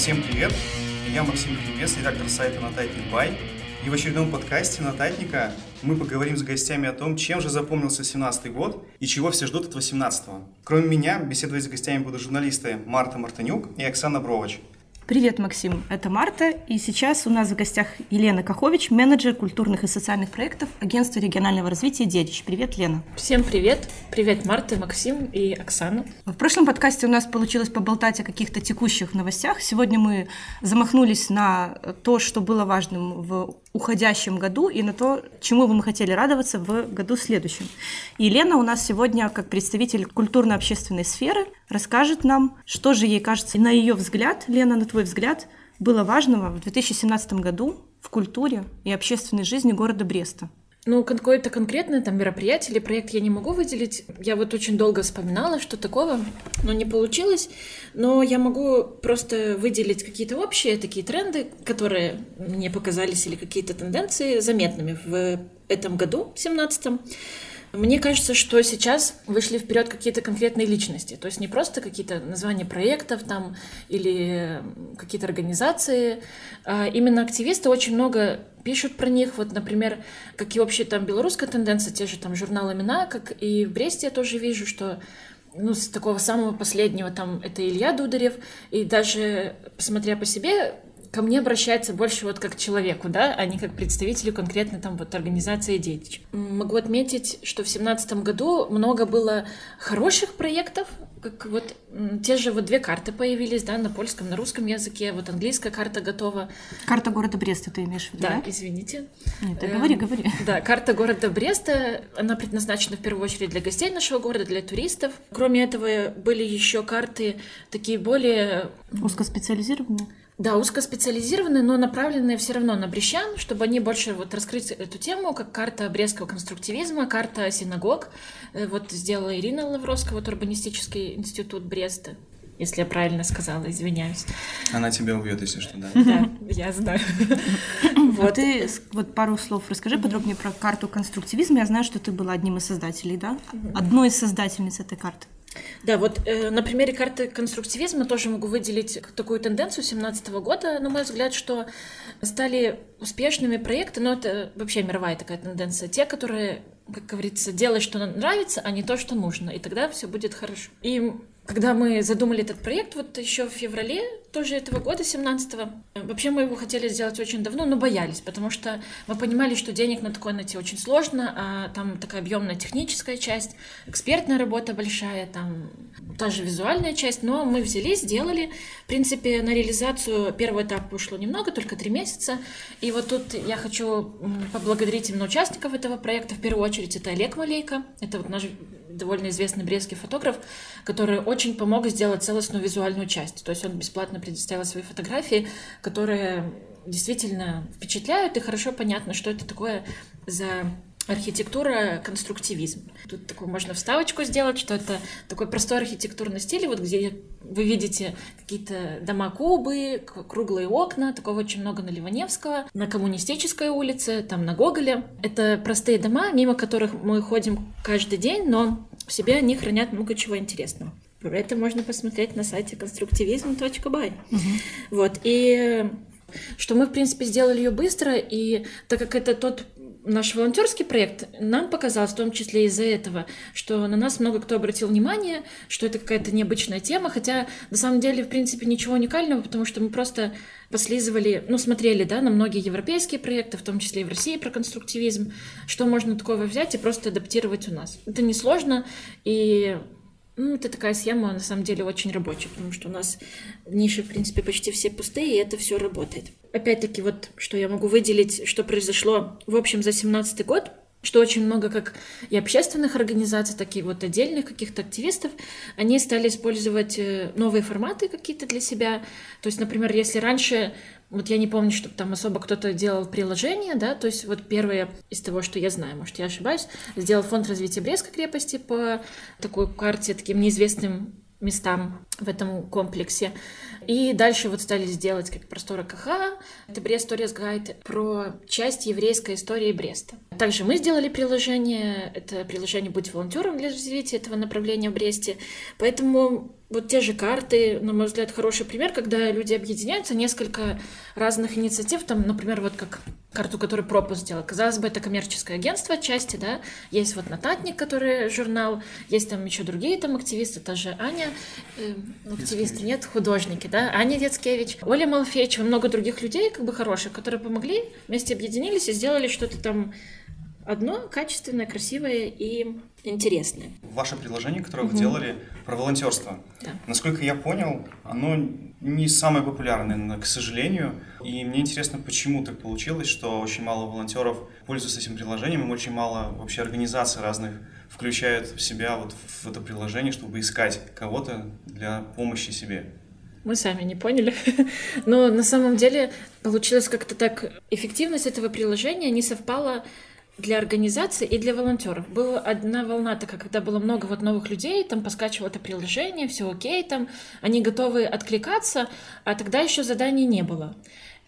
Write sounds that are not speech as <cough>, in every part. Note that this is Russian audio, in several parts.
Всем привет! Я Максим Кривец, редактор сайта Нотатник Бай. И в очередном подкасте Нотатника мы поговорим с гостями о том, чем же запомнился 17 год и чего все ждут от 18-го. Кроме меня, беседовать с гостями будут журналисты Марта Мартынюк и Оксана Бровач. Привет, Максим. Это Марта, и сейчас у нас в гостях Елена Кахович, менеджер культурных и социальных проектов Агентства регионального развития «Дедич». Привет, Лена. Всем привет. Привет, Марта, Максим и Оксана. В прошлом подкасте у нас получилось поболтать о каких-то текущих новостях. Сегодня мы замахнулись на то, что было важным в уходящем году и на то, чему бы мы хотели радоваться в году следующем. И Лена у нас сегодня, как представитель культурно-общественной сферы, расскажет нам, что же ей кажется, на ее взгляд, Лена, на твой взгляд, было важного в 2017 году в культуре и общественной жизни города Бреста. Ну, какое-то конкретное там мероприятие или проект я не могу выделить. Я вот очень долго вспоминала, что такого, но не получилось. Но я могу просто выделить какие-то общие такие тренды, которые мне показались, или какие-то тенденции заметными в этом году, в 17 мне кажется, что сейчас вышли вперед какие-то конкретные личности, то есть не просто какие-то названия проектов там или какие-то организации, а именно активисты очень много пишут про них. Вот, например, как и общая там белорусская тенденция, те же там журналы «Имена», как и в Бресте я тоже вижу, что ну, с такого самого последнего там это Илья Дударев, и даже, посмотря по себе, ко мне обращается больше вот как к человеку, да, а не как представителю конкретно там вот организации «Детич». Могу отметить, что в семнадцатом году много было хороших проектов, как вот те же вот две карты появились, да, на польском, на русском языке, вот английская карта готова. Карта города Бреста ты имеешь в виду, да? Да, извините. Нет, говори, эм, говори. Да, карта города Бреста, она предназначена в первую очередь для гостей нашего города, для туристов. Кроме этого, были еще карты такие более... Узкоспециализированные? Да, узкоспециализированные, но направленные все равно на брещан, чтобы они больше вот раскрыть эту тему, как карта брестского конструктивизма, карта синагог. Э, вот сделала Ирина Лавровская, вот Урбанистический институт Бреста. Если я правильно сказала, извиняюсь. Она тебя убьет, если что, да? Да, я знаю. <laughs> Вот ты вот пару слов расскажи подробнее про карту конструктивизма. Я знаю, что ты была одним из создателей, да? Одной из создательниц этой карты. Да, вот э, на примере карты конструктивизма тоже могу выделить такую тенденцию 2017 года, на мой взгляд, что стали успешными проекты, но это вообще мировая такая тенденция, те, которые, как говорится, делают, что нравится, а не то, что нужно, и тогда все будет хорошо. И когда мы задумали этот проект, вот еще в феврале тоже этого года, 17-го, вообще мы его хотели сделать очень давно, но боялись, потому что мы понимали, что денег на такое найти очень сложно, а там такая объемная техническая часть, экспертная работа большая, там та же визуальная часть, но мы взялись, сделали. В принципе, на реализацию первого этапа ушло немного, только три месяца. И вот тут я хочу поблагодарить именно участников этого проекта. В первую очередь это Олег Малейко, это вот наш довольно известный брестский фотограф, который очень помог сделать целостную визуальную часть. То есть он бесплатно предоставил свои фотографии, которые действительно впечатляют, и хорошо понятно, что это такое за архитектура конструктивизм. Тут такую можно вставочку сделать, что это такой простой архитектурный стиль, вот где вы видите какие-то дома-кубы, круглые окна, такого очень много на Ливаневского, на Коммунистической улице, там на Гоголе. Это простые дома, мимо которых мы ходим каждый день, но в себе они хранят много чего интересного. Это можно посмотреть на сайте конструктивизм.бай. Угу. Вот, и что мы, в принципе, сделали ее быстро, и так как это тот наш волонтерский проект, нам показалось, в том числе из-за этого, что на нас много кто обратил внимание, что это какая-то необычная тема, хотя на самом деле, в принципе, ничего уникального, потому что мы просто послизывали, ну, смотрели, да, на многие европейские проекты, в том числе и в России про конструктивизм, что можно такого взять и просто адаптировать у нас. Это несложно, и ну, это такая схема, на самом деле, очень рабочая, потому что у нас ниши, в принципе, почти все пустые, и это все работает. Опять-таки, вот что я могу выделить, что произошло, в общем, за 17 год, что очень много как и общественных организаций, так и вот отдельных каких-то активистов, они стали использовать э, новые форматы какие-то для себя. То есть, например, если раньше вот я не помню, чтобы там особо кто-то делал приложение, да, то есть вот первое из того, что я знаю, может, я ошибаюсь, сделал фонд развития Брестской крепости по такой карте, таким неизвестным местам в этом комплексе. И дальше вот стали сделать как простора КХ, это Брест Торис Гайд, про часть еврейской истории Бреста. Также мы сделали приложение, это приложение «Будь волонтером» для развития этого направления в Бресте. Поэтому вот те же карты, на мой взгляд, хороший пример, когда люди объединяются, несколько разных инициатив, там, например, вот как карту, которую пропуск сделал. Казалось бы, это коммерческое агентство отчасти, да, есть вот Нотатник, который журнал, есть там еще другие там активисты, та же Аня, э, активисты, нет, художники, да, Аня Децкевич, Оля Малфеевич, много других людей, как бы хороших, которые помогли, вместе объединились и сделали что-то там одно качественное, красивое и интересное. Ваше приложение, которое угу. вы делали про волонтерство, да. насколько я понял, оно не самое популярное, к сожалению. И мне интересно, почему так получилось, что очень мало волонтеров пользуются этим приложением, и очень мало вообще организаций разных включают в себя вот в это приложение, чтобы искать кого-то для помощи себе. Мы сами не поняли. <laughs> Но на самом деле получилось как-то так. Эффективность этого приложения не совпала для организации и для волонтеров. Была одна волна такая, когда было много вот новых людей, там поскачивало это приложение, все окей, там они готовы откликаться, а тогда еще заданий не было.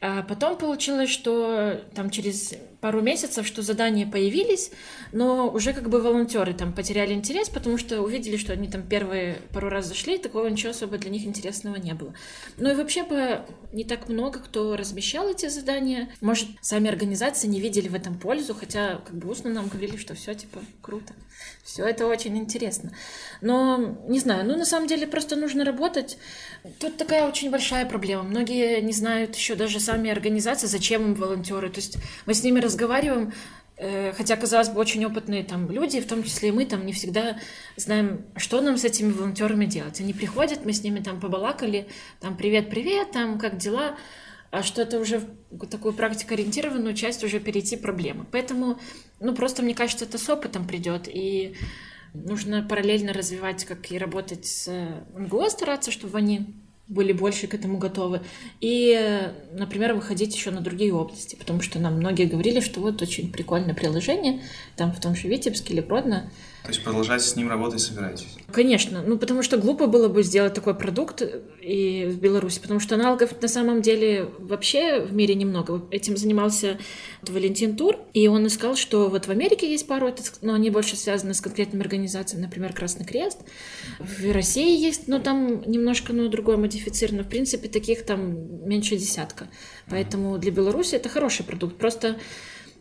А потом получилось, что там через пару месяцев, что задания появились, но уже как бы волонтеры там потеряли интерес, потому что увидели, что они там первые пару раз зашли, такого ничего особо для них интересного не было. Ну и вообще бы не так много кто размещал эти задания. Может, сами организации не видели в этом пользу, хотя как бы устно нам говорили, что все типа круто, все это очень интересно. Но не знаю, ну на самом деле просто нужно работать. Тут такая очень большая проблема. Многие не знают еще даже сами организации, зачем им волонтеры. То есть мы с ними разговариваем, э, хотя, казалось бы, очень опытные там люди, в том числе и мы, там не всегда знаем, что нам с этими волонтерами делать. Они приходят, мы с ними там побалакали, там привет-привет, там как дела, а что-то уже такую практикоориентированную часть уже перейти проблемы. Поэтому, ну, просто, мне кажется, это с опытом придет, и нужно параллельно развивать, как и работать с НГО, стараться, чтобы они были больше к этому готовы. И, например, выходить еще на другие области, потому что нам многие говорили, что вот очень прикольное приложение, там в том же Витебске или Продно, то есть продолжать с ним работать собираетесь? Конечно, ну потому что глупо было бы сделать такой продукт и в Беларуси, потому что аналогов на самом деле вообще в мире немного. Этим занимался Валентин Тур, и он искал, что вот в Америке есть пару, но они больше связаны с конкретными организациями, например, Красный Крест. В России есть, но там немножко, ну, другое модифицировано. В принципе, таких там меньше десятка. Поэтому для Беларуси это хороший продукт. Просто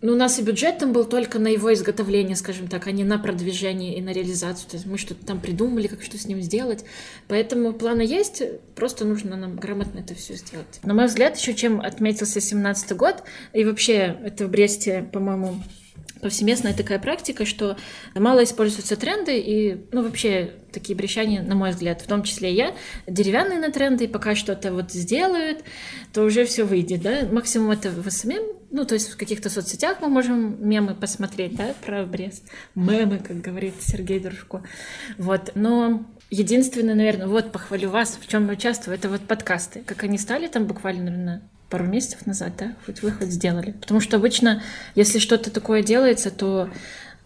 ну, у нас и бюджет там был только на его изготовление, скажем так, а не на продвижение и на реализацию. То есть мы что-то там придумали, как что с ним сделать. Поэтому планы есть, просто нужно нам грамотно это все сделать. На мой взгляд, еще чем отметился 17 год, и вообще это в Бресте, по-моему, повсеместная такая практика, что мало используются тренды, и, ну, вообще, такие брестчане, на мой взгляд, в том числе и я, деревянные на тренды, и пока что-то вот сделают, то уже все выйдет, да, максимум это в СММ, ну, то есть в каких-то соцсетях мы можем мемы посмотреть, да, про Брест, мемы, как говорит Сергей Дружко, вот, но единственное, наверное, вот похвалю вас, в чем я участвую, это вот подкасты, как они стали там буквально, наверное, пару месяцев назад, да, хоть выход сделали. Потому что обычно, если что-то такое делается, то,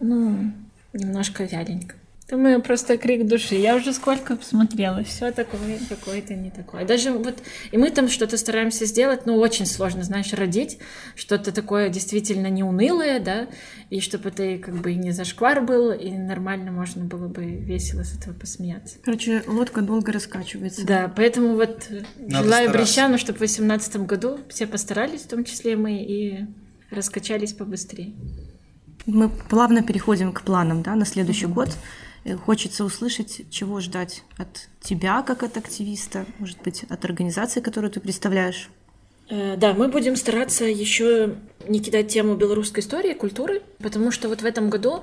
ну, немножко вяленько. Это мой просто крик души. Я уже сколько посмотрела, все такое, какое-то не такое. Даже вот, и мы там что-то стараемся сделать, но очень сложно, знаешь, родить что-то такое действительно не унылое, да, и чтобы это как бы и не зашквар был, и нормально можно было бы весело с этого посмеяться. Короче, лодка долго раскачивается. Да, поэтому вот Надо желаю Брещану, чтобы в 2018 году все постарались, в том числе и мы, и раскачались побыстрее. Мы плавно переходим к планам, да, на следующий mm-hmm. год. Э, хочется услышать, чего ждать от тебя, как от активиста, может быть, от организации, которую ты представляешь. Э, да, мы будем стараться еще не кидать тему белорусской истории, культуры, потому что вот в этом году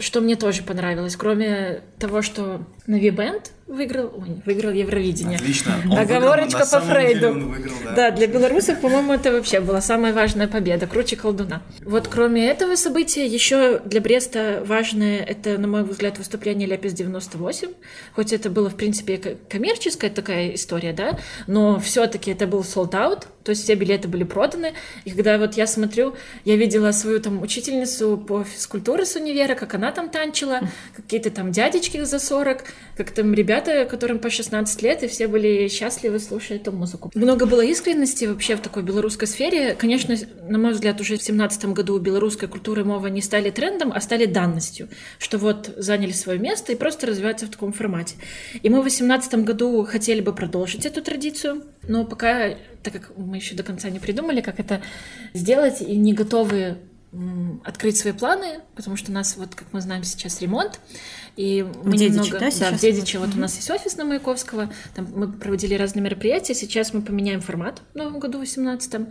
что мне тоже понравилось, кроме того, что Нави Бенд выиграл, ой, выиграл Евровидение. Отлично. Он Оговорочка выиграл, по Фрейду. Выиграл, да. да, для белорусов, по-моему, это вообще была самая важная победа, круче колдуна. Вот кроме этого события, еще для Бреста важное, это, на мой взгляд, выступление Ляпис 98, хоть это было, в принципе, коммерческая такая история, да, но все-таки это был sold out, то есть все билеты были проданы, и когда вот я смотрю, я видела свою там учительницу по физкультуре с универа, как она там танчила, какие-то там дядечки за 40, как там ребята ребята, которым по 16 лет, и все были счастливы, слушая эту музыку. Много было искренности вообще в такой белорусской сфере. Конечно, на мой взгляд, уже в 17 году белорусская культура и мова не стали трендом, а стали данностью, что вот заняли свое место и просто развиваются в таком формате. И мы в 18 году хотели бы продолжить эту традицию, но пока, так как мы еще до конца не придумали, как это сделать, и не готовы открыть свои планы, потому что у нас, вот как мы знаем, сейчас ремонт, и мы в Дедиче, немного... да, да, в Дедиче вот, вот у нас есть офис на Маяковского, там мы проводили разные мероприятия, сейчас мы поменяем формат в новом году, в 18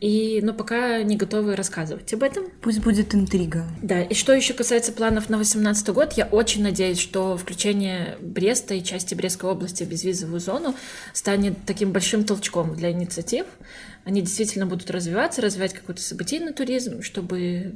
и, но пока не готовы рассказывать об этом. Пусть будет интрига. Да, и что еще касается планов на 18 год, я очень надеюсь, что включение Бреста и части Брестской области в безвизовую зону станет таким большим толчком для инициатив, они действительно будут развиваться, развивать какой-то событийный туризм, чтобы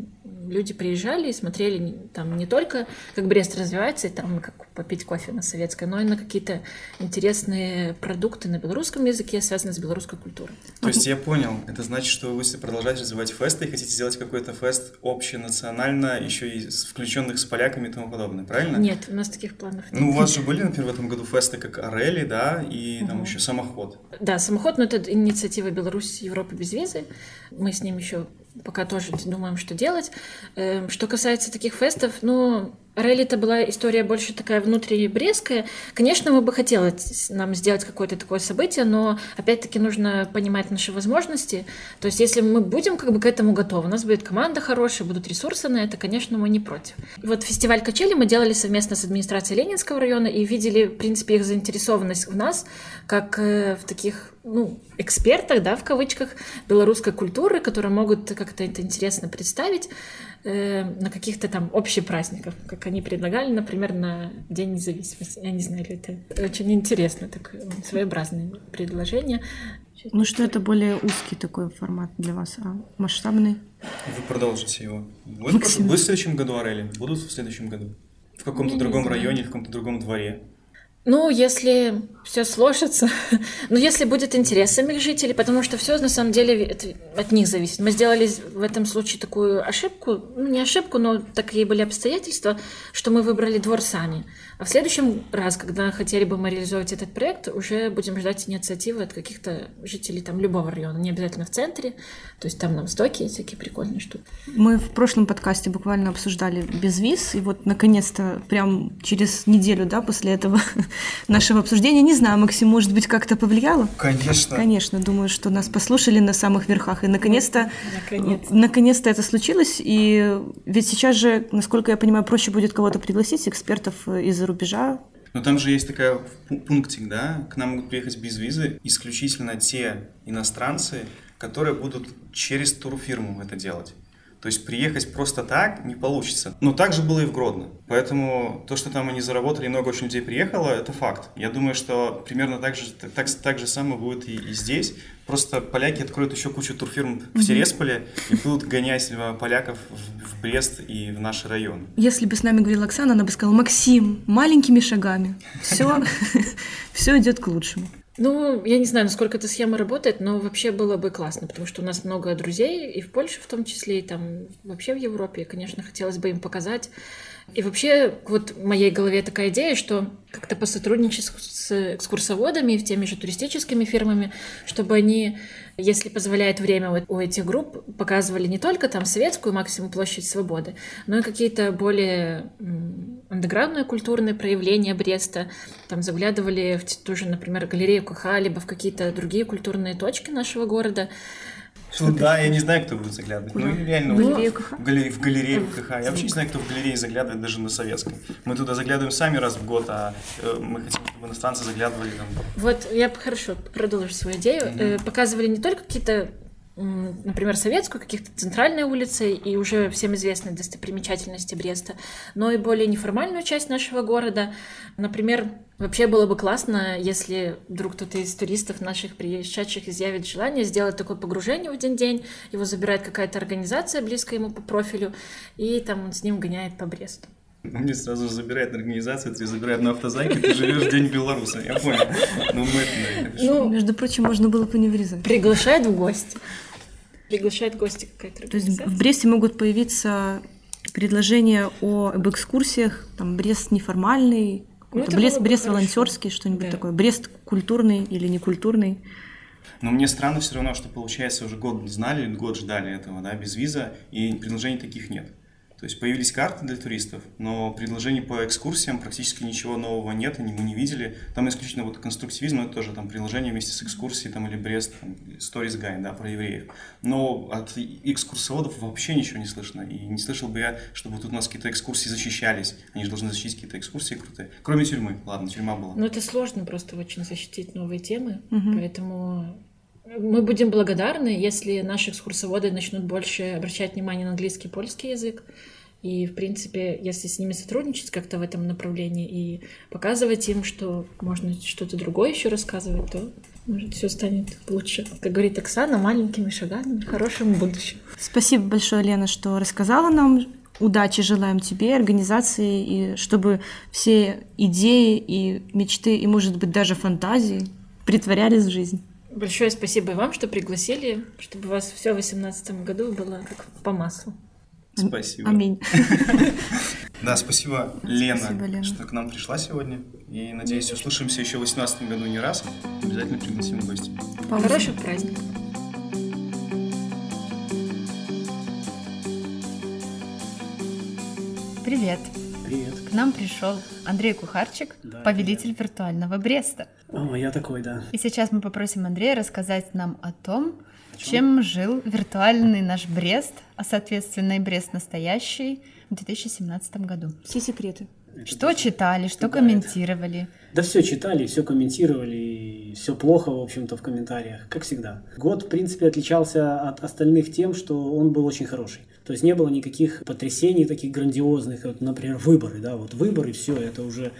люди приезжали и смотрели там не только, как Брест развивается, и там как попить кофе на советской, но и на какие-то интересные продукты на белорусском языке, связанные с белорусской культурой. То есть я понял, это значит, что вы будете продолжать развивать фесты и хотите сделать какой-то фест общенационально, еще и с включенных с поляками и тому подобное, правильно? Нет, у нас таких планов нет. Ну, у вас же были, например, в этом году фесты как Орели, да, и там угу. еще Самоход. Да, Самоход, но это инициатива Беларусь Европы без визы. Мы с ним еще пока тоже думаем, что делать. Эм, что касается таких фестов, ну, Релли это была история больше такая внутрибрестская. Конечно, мы бы хотели нам сделать какое-то такое событие, но опять-таки нужно понимать наши возможности. То есть, если мы будем как бы к этому готовы, у нас будет команда хорошая, будут ресурсы на это, конечно, мы не против. вот фестиваль качели мы делали совместно с администрацией Ленинского района и видели, в принципе, их заинтересованность в нас, как э, в таких, ну, экспертах, да, в кавычках, белорусской культуры, которые могут как-то это интересно представить э, на каких-то там общих праздниках, как они предлагали, например, на День независимости. Я не знаю, это очень интересно, такое своеобразное предложение. Ну что это более узкий такой формат для вас, а масштабный? Вы продолжите его. Будет, в следующем году Орели? Будут в следующем году? В каком-то другом районе, в каком-то другом дворе? Ну, если все сложится, <laughs> но если будет интерес самих жителей, потому что все на самом деле от них зависит. Мы сделали в этом случае такую ошибку, ну не ошибку, но такие были обстоятельства, что мы выбрали двор сами. А в следующем раз, когда хотели бы мы реализовать этот проект, уже будем ждать инициативы от каких-то жителей там любого района, не обязательно в центре, то есть там на востоке есть всякие прикольные штуки. Мы в прошлом подкасте буквально обсуждали без виз, и вот наконец-то прям через неделю, да, после этого <laughs> нашего обсуждения, не знаю, Максим, может быть, как-то повлияло? Конечно. Конечно, думаю, что нас послушали на самых верхах, и наконец-то, наконец-то, наконец-то это случилось, и ведь сейчас же, насколько я понимаю, проще будет кого-то пригласить, экспертов из-за рубежа. Но там же есть такая пунктик, да, к нам могут приехать без визы исключительно те иностранцы, которые будут через турфирму это делать. То есть приехать просто так не получится. Но так же было и в Гродно. Поэтому то, что там они заработали, много очень людей приехало, это факт. Я думаю, что примерно так же, так, так же самое будет и, и здесь. Просто поляки откроют еще кучу турфирм в Тересполе и будут гонять поляков в, в Брест и в наш район. Если бы с нами говорила Оксана, она бы сказала, Максим, маленькими шагами. Все, <laughs> все идет к лучшему. Ну, я не знаю, насколько эта схема работает, но вообще было бы классно, потому что у нас много друзей, и в Польше в том числе, и там вообще в Европе, и, конечно, хотелось бы им показать. И вообще, вот в моей голове такая идея, что как-то посотрудничать с экскурсоводами в теми же туристическими фирмами, чтобы они если позволяет время у этих групп, показывали не только там советскую максимум площадь свободы, но и какие-то более андеграундные культурные проявления Бреста. Там заглядывали в ту же, например, галерею КХ, либо в какие-то другие культурные точки нашего города. Ну да, я не знаю, кто будет заглядывать. Ну, реально. В галерею КХ? В, галерею, в галерею КХ. Я вообще не знаю, кто в галерее заглядывает даже на советском. Мы туда заглядываем сами раз в год, а э, мы хотим, чтобы иностранцы заглядывали там. Вот, я хорошо продолжу свою идею. Mm-hmm. Показывали не только какие-то например, советскую, каких-то центральной улицы и уже всем известные достопримечательности Бреста, но и более неформальную часть нашего города. Например, вообще было бы классно, если вдруг кто-то из туристов наших приезжающих изъявит желание сделать такое погружение в один день, его забирает какая-то организация, близкая ему по профилю, и там он с ним гоняет по Бресту. Мне сразу забирает на организацию, ты забирает на автозайке, ты живешь День белоруса, я понял. Ну, мы это, ну, между прочим, можно было бы не вырезать. Приглашает в гости. Приглашает гости какая-то То есть в Бресте могут появиться предложения о, об экскурсиях, там Брест неформальный, Ну, это Брест, Брест волонтерский, что-нибудь Да. такое. Брест культурный или не культурный. Но мне странно все равно, что получается уже год знали, год ждали этого, да, без виза, и предложений таких нет. То есть появились карты для туристов, но предложений по экскурсиям практически ничего нового нет, и мы не видели. Там исключительно вот конструктивизм, это тоже там приложение вместе с экскурсией, там или Брест, там, Stories Guide, да, про евреев. Но от экскурсоводов вообще ничего не слышно. И не слышал бы я, чтобы тут у нас какие-то экскурсии защищались. Они же должны защитить какие-то экскурсии крутые. Кроме тюрьмы. Ладно, тюрьма была. Ну, это сложно просто очень защитить новые темы, поэтому мы будем благодарны, если наши экскурсоводы начнут больше обращать внимание на английский и польский язык. И, в принципе, если с ними сотрудничать как-то в этом направлении и показывать им, что можно что-то другое еще рассказывать, то, может, все станет лучше. Как говорит Оксана, маленькими шагами к хорошему будущему. Спасибо большое, Лена, что рассказала нам. Удачи желаем тебе, организации, и чтобы все идеи и мечты, и, может быть, даже фантазии притворялись в жизнь. Большое спасибо и вам, что пригласили, чтобы у вас все в 2018 году было как по маслу. Спасибо. Аминь. <laughs> Да, спасибо, Лена, Спасибо, Лена. что к нам пришла сегодня. И надеюсь, услышимся еще в 2018 году не раз. Обязательно пригласим в гости. Хороших праздников! Привет! Привет. К нам пришел Андрей Кухарчик, Да, повелитель виртуального Бреста. О, я такой, да. И сейчас мы попросим Андрея рассказать нам о том, чем жил виртуальный наш Брест, а соответственно и Брест настоящий в 2017 году. Все секреты. Что читали, что Да, комментировали. Да все читали, все комментировали, все плохо, в общем-то, в комментариях, как всегда. Год, в принципе, отличался от остальных тем, что он был очень хороший. То есть не было никаких потрясений таких грандиозных, вот, например, выборы, да, вот выборы, все, это уже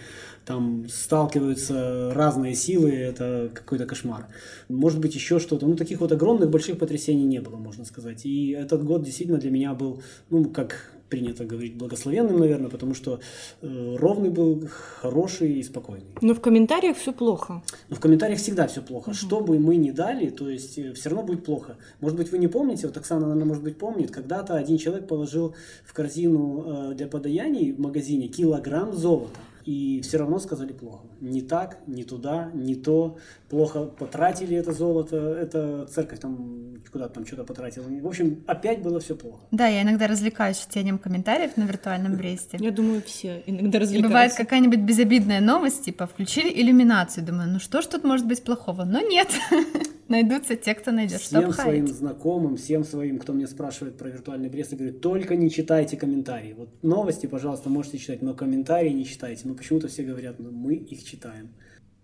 там сталкиваются разные силы, это какой-то кошмар. Может быть, еще что-то. Ну, таких вот огромных, больших потрясений не было, можно сказать. И этот год действительно для меня был, ну, как принято говорить, благословенным, наверное, потому что э, ровный был, хороший и спокойный. Но в комментариях все плохо. Но в комментариях всегда все плохо. Что бы мы ни дали, то есть все равно будет плохо. Может быть, вы не помните, вот Оксана, наверное, может быть, помнит, когда-то один человек положил в корзину э, для подаяний в магазине килограмм золота. И все равно сказали плохо. Не так, не туда, не то. Плохо потратили это золото. Это церковь там куда-то там что-то потратила. В общем, опять было все плохо. Да, я иногда развлекаюсь чтением комментариев на виртуальном Бресте. Я думаю, все иногда И развлекаются. бывает какая-нибудь безобидная новость, типа включили иллюминацию, думаю, ну что ж тут может быть плохого? Но нет, <laughs> найдутся те, кто найдет, Всем своим знакомым, всем своим, кто меня спрашивает про виртуальный Брест, я говорю, только не читайте комментарии. Вот новости, пожалуйста, можете читать, но комментарии не читайте. Ну почему-то все говорят, ну мы их читаем.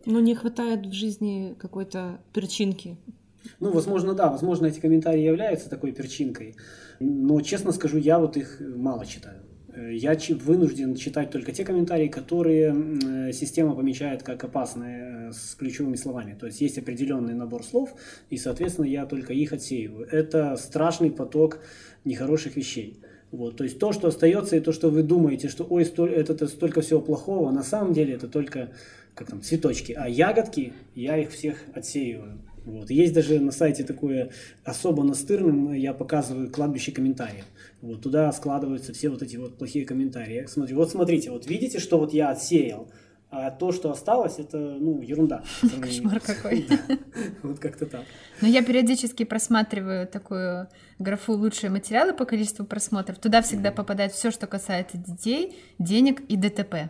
Но не хватает в жизни какой-то перчинки. Ну, возможно, да, возможно, эти комментарии являются такой перчинкой. Но, честно скажу, я вот их мало читаю. Э, Я вынужден читать только те комментарии, которые э, система помечает как опасные э, с ключевыми словами. То есть есть определенный набор слов, и, соответственно, я только их отсеиваю. Это страшный поток нехороших вещей. Вот, то есть то, что остается, и то, что вы думаете, что ой, столь- это, это столько всего плохого, на самом деле это только как там, цветочки. А ягодки, я их всех отсеиваю. Вот. Есть даже на сайте такое особо настырным, я показываю кладбище комментариев. Вот, туда складываются все вот эти вот плохие комментарии. Смотри, вот смотрите, вот видите, что вот я отсеял, а то, что осталось, это, ну, ерунда. <laughs> Кошмар какой. <laughs> Вот как-то так. Но я периодически просматриваю такую графу «Лучшие материалы» по количеству просмотров. Туда всегда попадает все, что касается детей, денег и ДТП.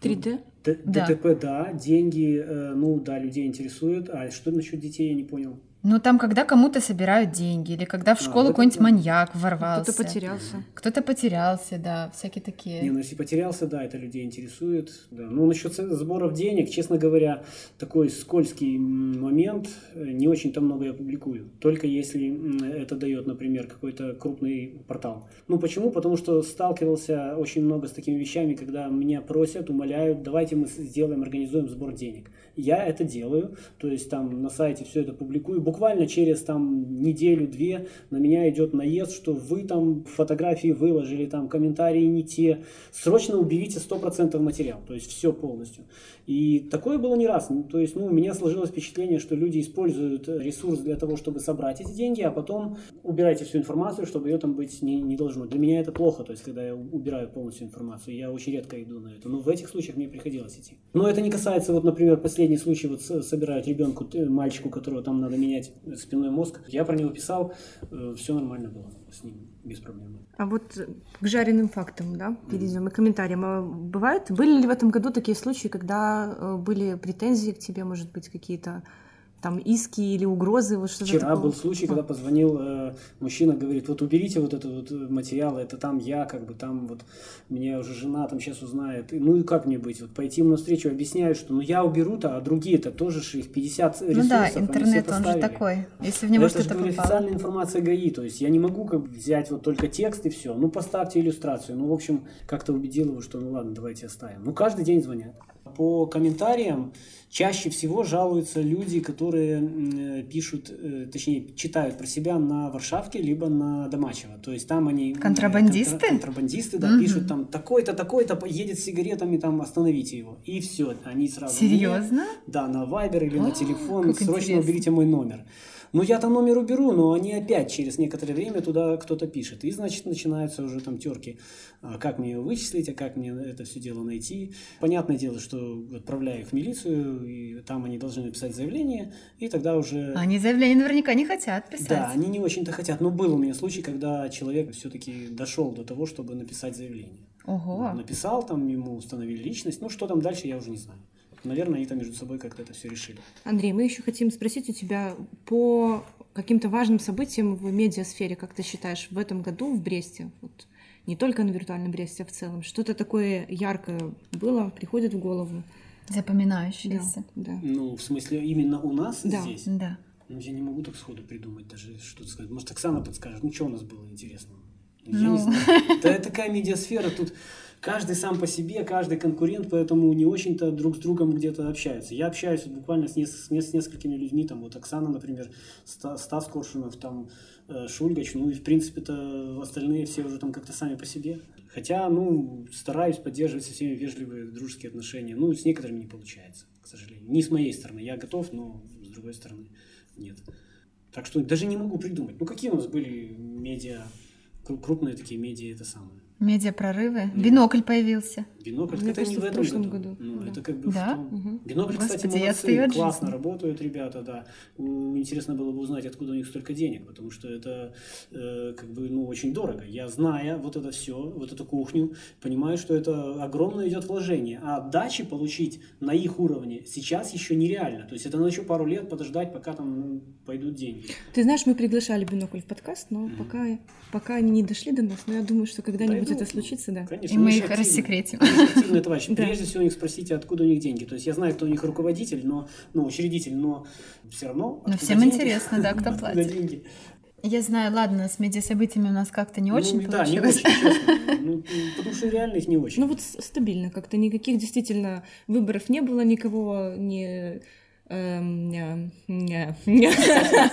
3D? Д- Да. ДТП, да, деньги, э, ну, да, людей интересуют. А что насчет детей, я не понял. Ну, там, когда кому-то собирают деньги, или когда в А, школу вот какой-нибудь это да. маньяк ворвался. Кто-то потерялся. Кто-то потерялся, да, всякие такие. Не, ну если потерялся, да, это людей интересует. Да. Ну, насчет с- сборов денег, честно говоря, такой скользкий момент. Э, Не очень-то много я публикую. Только если это дает, например, какой-то крупный портал. Ну, почему? Потому что сталкивался очень много с такими вещами, когда меня просят, умоляют, давайте мы сделаем, организуем сбор денег. Я это делаю, то есть там на сайте все это публикую. Буквально через там неделю-две на меня идет наезд, что вы там фотографии выложили, там комментарии не те. Срочно уберите 100% материал, то есть все полностью. И такое было не раз. То есть, ну, у меня сложилось впечатление, что люди используют ресурс для того, чтобы собрать эти деньги, а потом убирайте всю информацию, чтобы ее там быть не, не должно. Для меня это плохо, то есть, когда я убираю полностью информацию, я очень редко иду на это. Но в этих случаях мне приходилось идти. Но это не касается, вот, например, последний случай, вот собирают ребенку, мальчику, которого там надо менять спинной мозг. Я про него писал, э, все нормально было с ним, без проблем. А вот к жареным фактам, да, перейдем и комментариям. А бывает, были ли в этом году такие случаи, когда э, были претензии к тебе, может быть, какие-то там иски или угрозы, вот что-то Вчера такого? был случай, когда позвонил э, мужчина, говорит, вот уберите вот этот вот материал, это там я, как бы там вот, меня уже жена там сейчас узнает, и, ну и как мне быть, вот пойти ему навстречу, объясняют, что ну я уберу-то, а другие-то тоже же их 50 Ну ресурсов, да, они все интернет, он же такой. Если в него это же что-то попало. официальная информация ГАИ, то есть я не могу как бы взять вот только текст и все. Ну, поставьте иллюстрацию. Ну, в общем, как-то убедил его, что ну ладно, давайте оставим. Ну, каждый день звонят. По комментариям чаще всего жалуются люди, которые э, пишут, э, точнее, читают про себя на Варшавке, либо на Домачево. То есть там они... Контрабандисты? контра- контрабандисты, да, Мгм. пишут там такой-то, такой-то едет с сигаретами, там остановите его. И все, они сразу... мне- Серьезно? да, на Вайбер или О, на телефон. как Срочно интересно. уберите мой номер. Ну, я там номер уберу, но они опять через некоторое время туда кто-то пишет. И, значит, начинаются уже там терки. А Как мне ее вычислить, а как мне это все дело найти. Понятное дело, что отправляю их в милицию, и там они должны написать заявление, и тогда уже... Они заявление наверняка не хотят писать. Да, они не очень-то хотят. Но был у меня случай, когда человек все-таки дошел до того, чтобы написать заявление. Ого. Написал, там ему установили личность. Ну, что там дальше, я уже не знаю. Наверное, они там между собой как-то это все решили. Андрей, мы еще хотим спросить у тебя по каким-то важным событиям в медиасфере, как ты считаешь, в этом году в Бресте, вот не только на виртуальном Бресте, а в целом, что-то такое яркое было, приходит в голову? Запоминающиеся. Да. Ну, в смысле, именно у нас Да. здесь? Да. Ну, я не могу так сходу придумать даже что-то сказать. Может, Оксана подскажет, ну, что у нас было интересного? Я Ну. не знаю. <laughs> Да, такая медиасфера, тут каждый сам по себе, каждый конкурент, поэтому не очень-то друг с другом где-то общаются. Я общаюсь вот буквально с, нес- с нес- с несколькими людьми, там вот Оксана, например, Ста- Стас Коршунов, там э, Шульгач, ну и в принципе-то остальные все уже там как-то сами по себе. Хотя, ну, стараюсь поддерживать со всеми вежливые, дружеские отношения. Ну, с некоторыми не получается, к сожалению. Не с моей стороны. Я готов, но с другой стороны нет. Так что даже не могу придумать. Ну, какие у нас были медиа, кру- крупные такие медиа, это самое. Медиапрорывы. Бинокль появился. Бинокль, Мне это не в в этом прошлом году. году, Ну, да. это как бы Да? в том. Бинокль, кстати, Господи, я молодцы, классно жизни. работают ребята, да. Интересно было бы узнать, откуда у них столько денег, потому что это э, как бы, ну, очень дорого. Я, зная вот это все, вот эту кухню, понимаю, что это огромное идет вложение. А отдачи получить на их уровне сейчас еще нереально. То есть это надо еще пару лет подождать, пока там ну, пойдут деньги. Ты знаешь, мы приглашали бинокль в подкаст, но пока, пока они не дошли до нас, но я думаю, что когда-нибудь Да, это случится, да. Конечно, И мы их активны. рассекретим. Активные товарищи. <laughs> Да. Прежде всего у них спросите, откуда у них деньги. То есть я знаю, кто у них руководитель, но, ну, учредитель, но все равно. Но всем деньги? интересно, да, кто <laughs> Откуда платит. деньги? Я знаю, ладно, с медиасобытиями у нас как-то не Ну, очень Да, не получилось. очень, честно. <laughs> Ну, потому что реально их не очень. Ну вот стабильно как-то, никаких действительно выборов не было, никого не... эм.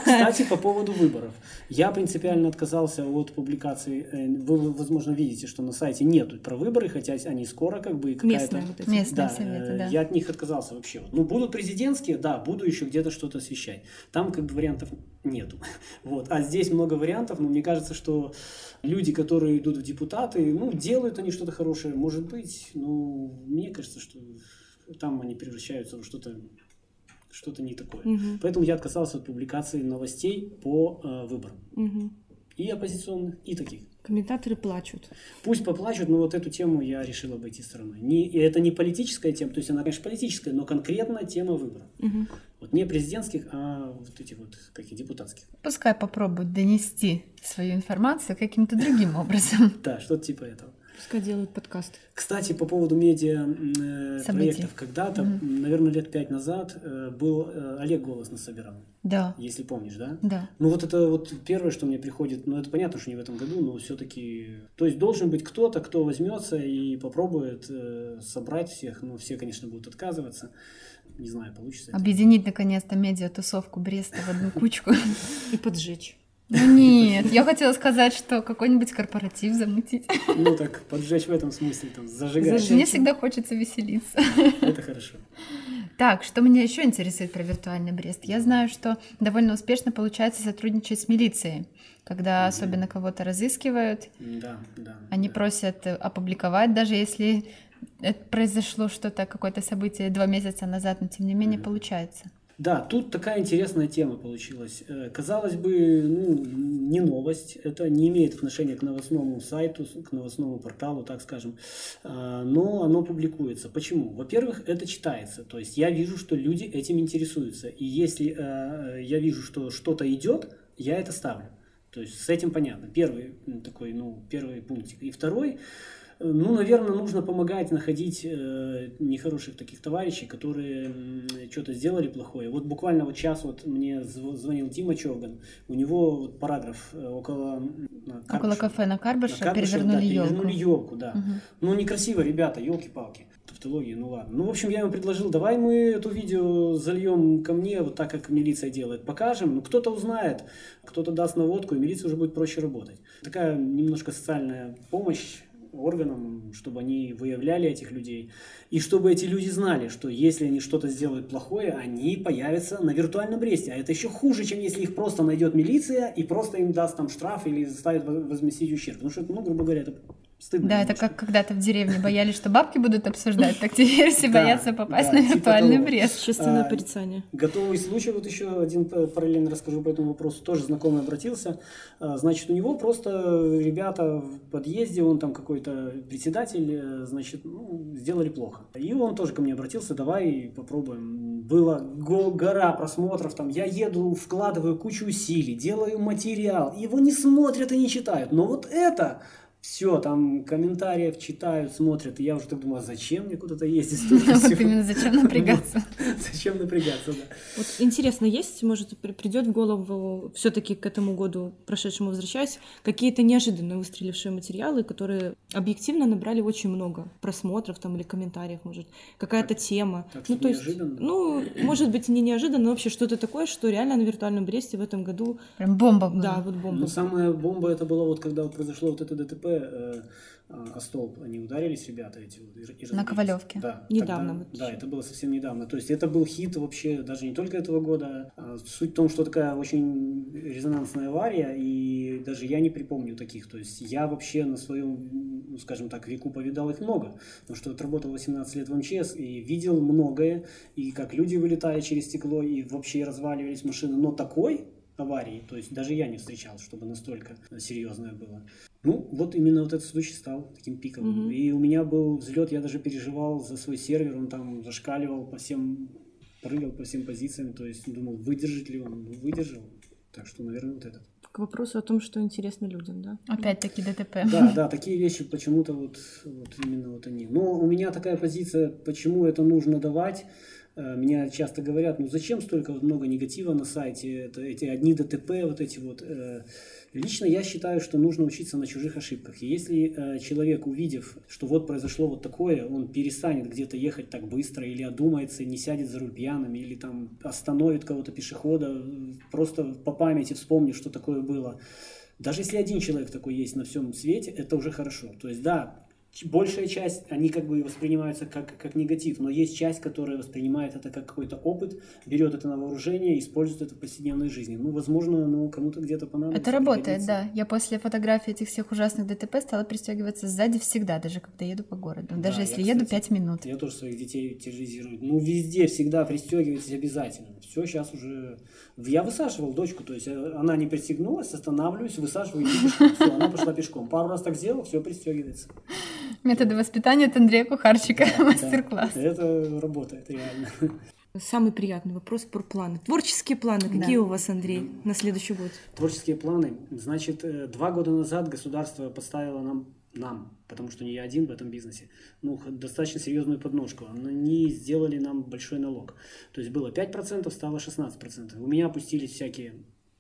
Кстати, по поводу выборов. Я принципиально отказался от публикации. э, Вы, возможно, видите, что на сайте нету про выборы, хотя они скоро как бы какая-то... Местные вот эти. Местные Да, советы, э, да. я от них отказался вообще. Ну, будут президентские, да, буду еще где-то что-то освещать. Там как бы вариантов нету. <laughs> Вот. А здесь много вариантов, но мне кажется, что люди, которые идут в депутаты, ну, делают они что-то хорошее, может быть, но мне кажется, что там они превращаются в что-то что-то не такое. Мгм, Поэтому я отказался от публикации новостей по э, выборам. мгм. И оппозиционных, и таких. Комментаторы плачут. Пусть поплачут, но вот эту тему я решил обойти стороной. Не, и это не политическая тема, то есть она, конечно, политическая, но конкретно тема выборов. Мгм. Вот не президентских, а вот этих вот, каких депутатских. Пускай попробуют донести свою информацию каким-то другим образом. <laughs> Да, что-то типа этого. Пускай делают подкаст. Кстати, по поводу медиа э, проектов. Когда-то, м, наверное, лет пять назад э, был э, Олег голос нас собирал, Да, если помнишь, да? да. Ну вот это вот первое, что мне приходит, ну это понятно, что не в этом году, но все-таки, то есть должен быть кто-то, кто возьмется и попробует э, собрать всех, ну все, конечно, будут отказываться, не знаю, получится. это. Объединить наконец-то медиатусовку Бреста в одну кучку. И поджечь. Ну нет, я хотела сказать, что какой-нибудь корпоратив замутить. Ну так, поджечь в этом смысле, там, зажигать. Зажечь. Мне всегда хочется веселиться. Это хорошо. Так, что меня еще интересует про виртуальный Брест? Я знаю, что довольно успешно получается сотрудничать с милицией, когда особенно кого-то разыскивают, Да, да. они да. просят э, опубликовать, даже если Это произошло что-то, какое-то событие два месяца назад, но тем не менее получается. Да, тут такая интересная тема получилась. Э, казалось бы, ну, не новость, это не имеет отношения к новостному сайту, к новостному порталу, так скажем, а, но оно публикуется. Почему? Во-первых, это читается, то есть я вижу, что люди этим интересуются, и если э, я вижу, что что-то идет, я это ставлю. То есть с этим понятно. Первый такой, ну, первый пунктик. И второй, ну, наверное, нужно помогать находить э, нехороших таких товарищей, которые э, что-то сделали плохое. Вот буквально вот сейчас вот мне звонил Дима Човган, у него вот параграф э, около... Карбыша, около кафе на Карбыше, на Карбыше перевернули да, елку. Перевернули елку, да. Угу. Ну, некрасиво, ребята, елки-палки. Тавтология, ну ладно. Ну, в общем, я ему предложил, давай мы эту видео зальем ко мне, вот так, как милиция делает, покажем. Ну, кто-то узнает, кто-то даст наводку, и милиция уже будет проще работать. Такая немножко социальная помощь органам, чтобы они выявляли этих людей, и чтобы эти люди знали, что если они что-то сделают плохое, они появятся на виртуальном бресте. А это еще хуже, чем если их просто найдет милиция и просто им даст там штраф или заставит возместить ущерб. Потому что, ну, грубо говоря, это Стыдно. Да, это как когда-то в деревне боялись, что бабки будут обсуждать, так теперь все боятся попасть на типа виртуальный брест. Общественное а, порицание. Готовый случай, вот еще один параллельно расскажу по этому вопросу, тоже знакомый обратился. А, значит, у него просто ребята в подъезде, он там какой-то председатель, э, значит, ну, сделали плохо. И он тоже ко мне обратился, давай попробуем. Была гора просмотров, там, я еду, вкладываю кучу усилий, делаю материал, его не смотрят и не читают. Но вот это все, там комментариев читают, смотрят, и я уже так думаю, а зачем мне куда-то ездить? <laughs> Вот именно зачем <laughs> напрягаться? <laughs> Зачем напрягаться, да. Вот интересно, есть, может, придет в голову все-таки к этому году, прошедшему возвращаясь, какие-то неожиданно выстрелившие материалы, которые объективно набрали очень много просмотров там или комментариев, может, какая-то тема. ну, то есть, ну, может быть, не неожиданно, но вообще что-то такое, что реально на виртуальном Бресте в этом году... Прям бомба была. Да, вот бомба. Ну, самая бомба это было вот, когда произошло вот это ДТП э, о столб они ударились, ребята эти. И На Ковалевке. Да. Недавно. Тогда, да, это было совсем недавно. То есть это был хит вообще даже не только этого года. А суть в том, что такая очень резонансная авария, и даже я не припомню таких. То есть я вообще на своем, ну, скажем так, веку повидал их много. Потому что отработал 18 лет в МЧС и видел многое, и как люди вылетали через стекло, и вообще разваливались машины. Но такой аварии. То есть даже я не встречал, чтобы настолько серьезное было. Ну, вот именно вот этот случай стал таким пиковым. Угу. И у меня был взлет, я даже переживал за свой сервер, он там зашкаливал по всем, прыгал по всем позициям, то есть думал, выдержит ли он, ну, выдержал. Так что, наверное, вот этот. К вопросу о том, что интересно людям, да? Опять-таки ДТП. Да, да, такие вещи почему-то вот, вот именно вот они. Но у меня такая позиция, почему это нужно давать, меня часто говорят, ну зачем столько много негатива на сайте, это, эти одни ДТП, вот эти вот. Э, лично я считаю, что нужно учиться на чужих ошибках. И если э, человек, увидев, что вот произошло вот такое, он перестанет где-то ехать так быстро или одумается, не сядет за руль пьяным, или там остановит кого-то пешехода, просто по памяти вспомнит, что такое было. Даже если один человек такой есть на всем свете, это уже хорошо. То есть, да, большая часть, они как бы воспринимаются как, как негатив, но есть часть, которая воспринимает это как какой-то опыт, берет это на вооружение использует это в повседневной жизни. Ну, возможно, ну, кому-то где-то понадобится. Это работает, да. Я после фотографии этих всех ужасных ДТП стала пристегиваться сзади всегда, даже когда еду по городу. Даже да, если я, еду кстати, 5 минут. Я тоже своих детей терроризирую. Ну, везде всегда пристегивайтесь обязательно. Все, сейчас уже... Я высаживал дочку, то есть э, она не пристегнулась, останавливаюсь, высаживаю, иди пешком. Все, она пошла пешком. Пару раз так сделал, все пристегивается. Методы воспитания от Андрея Кухарчика. Да, Мастер-класс. Да, это работает, реально. Самый приятный вопрос про планы. Творческие планы. Какие да. у вас, Андрей, на следующий год? Творческие планы. Значит, э, два года назад государство поставило нам нам, потому что не я один в этом бизнесе, ну, достаточно серьезную подножку. Они сделали нам большой налог. То есть было 5%, стало 16%. У меня опустились всякие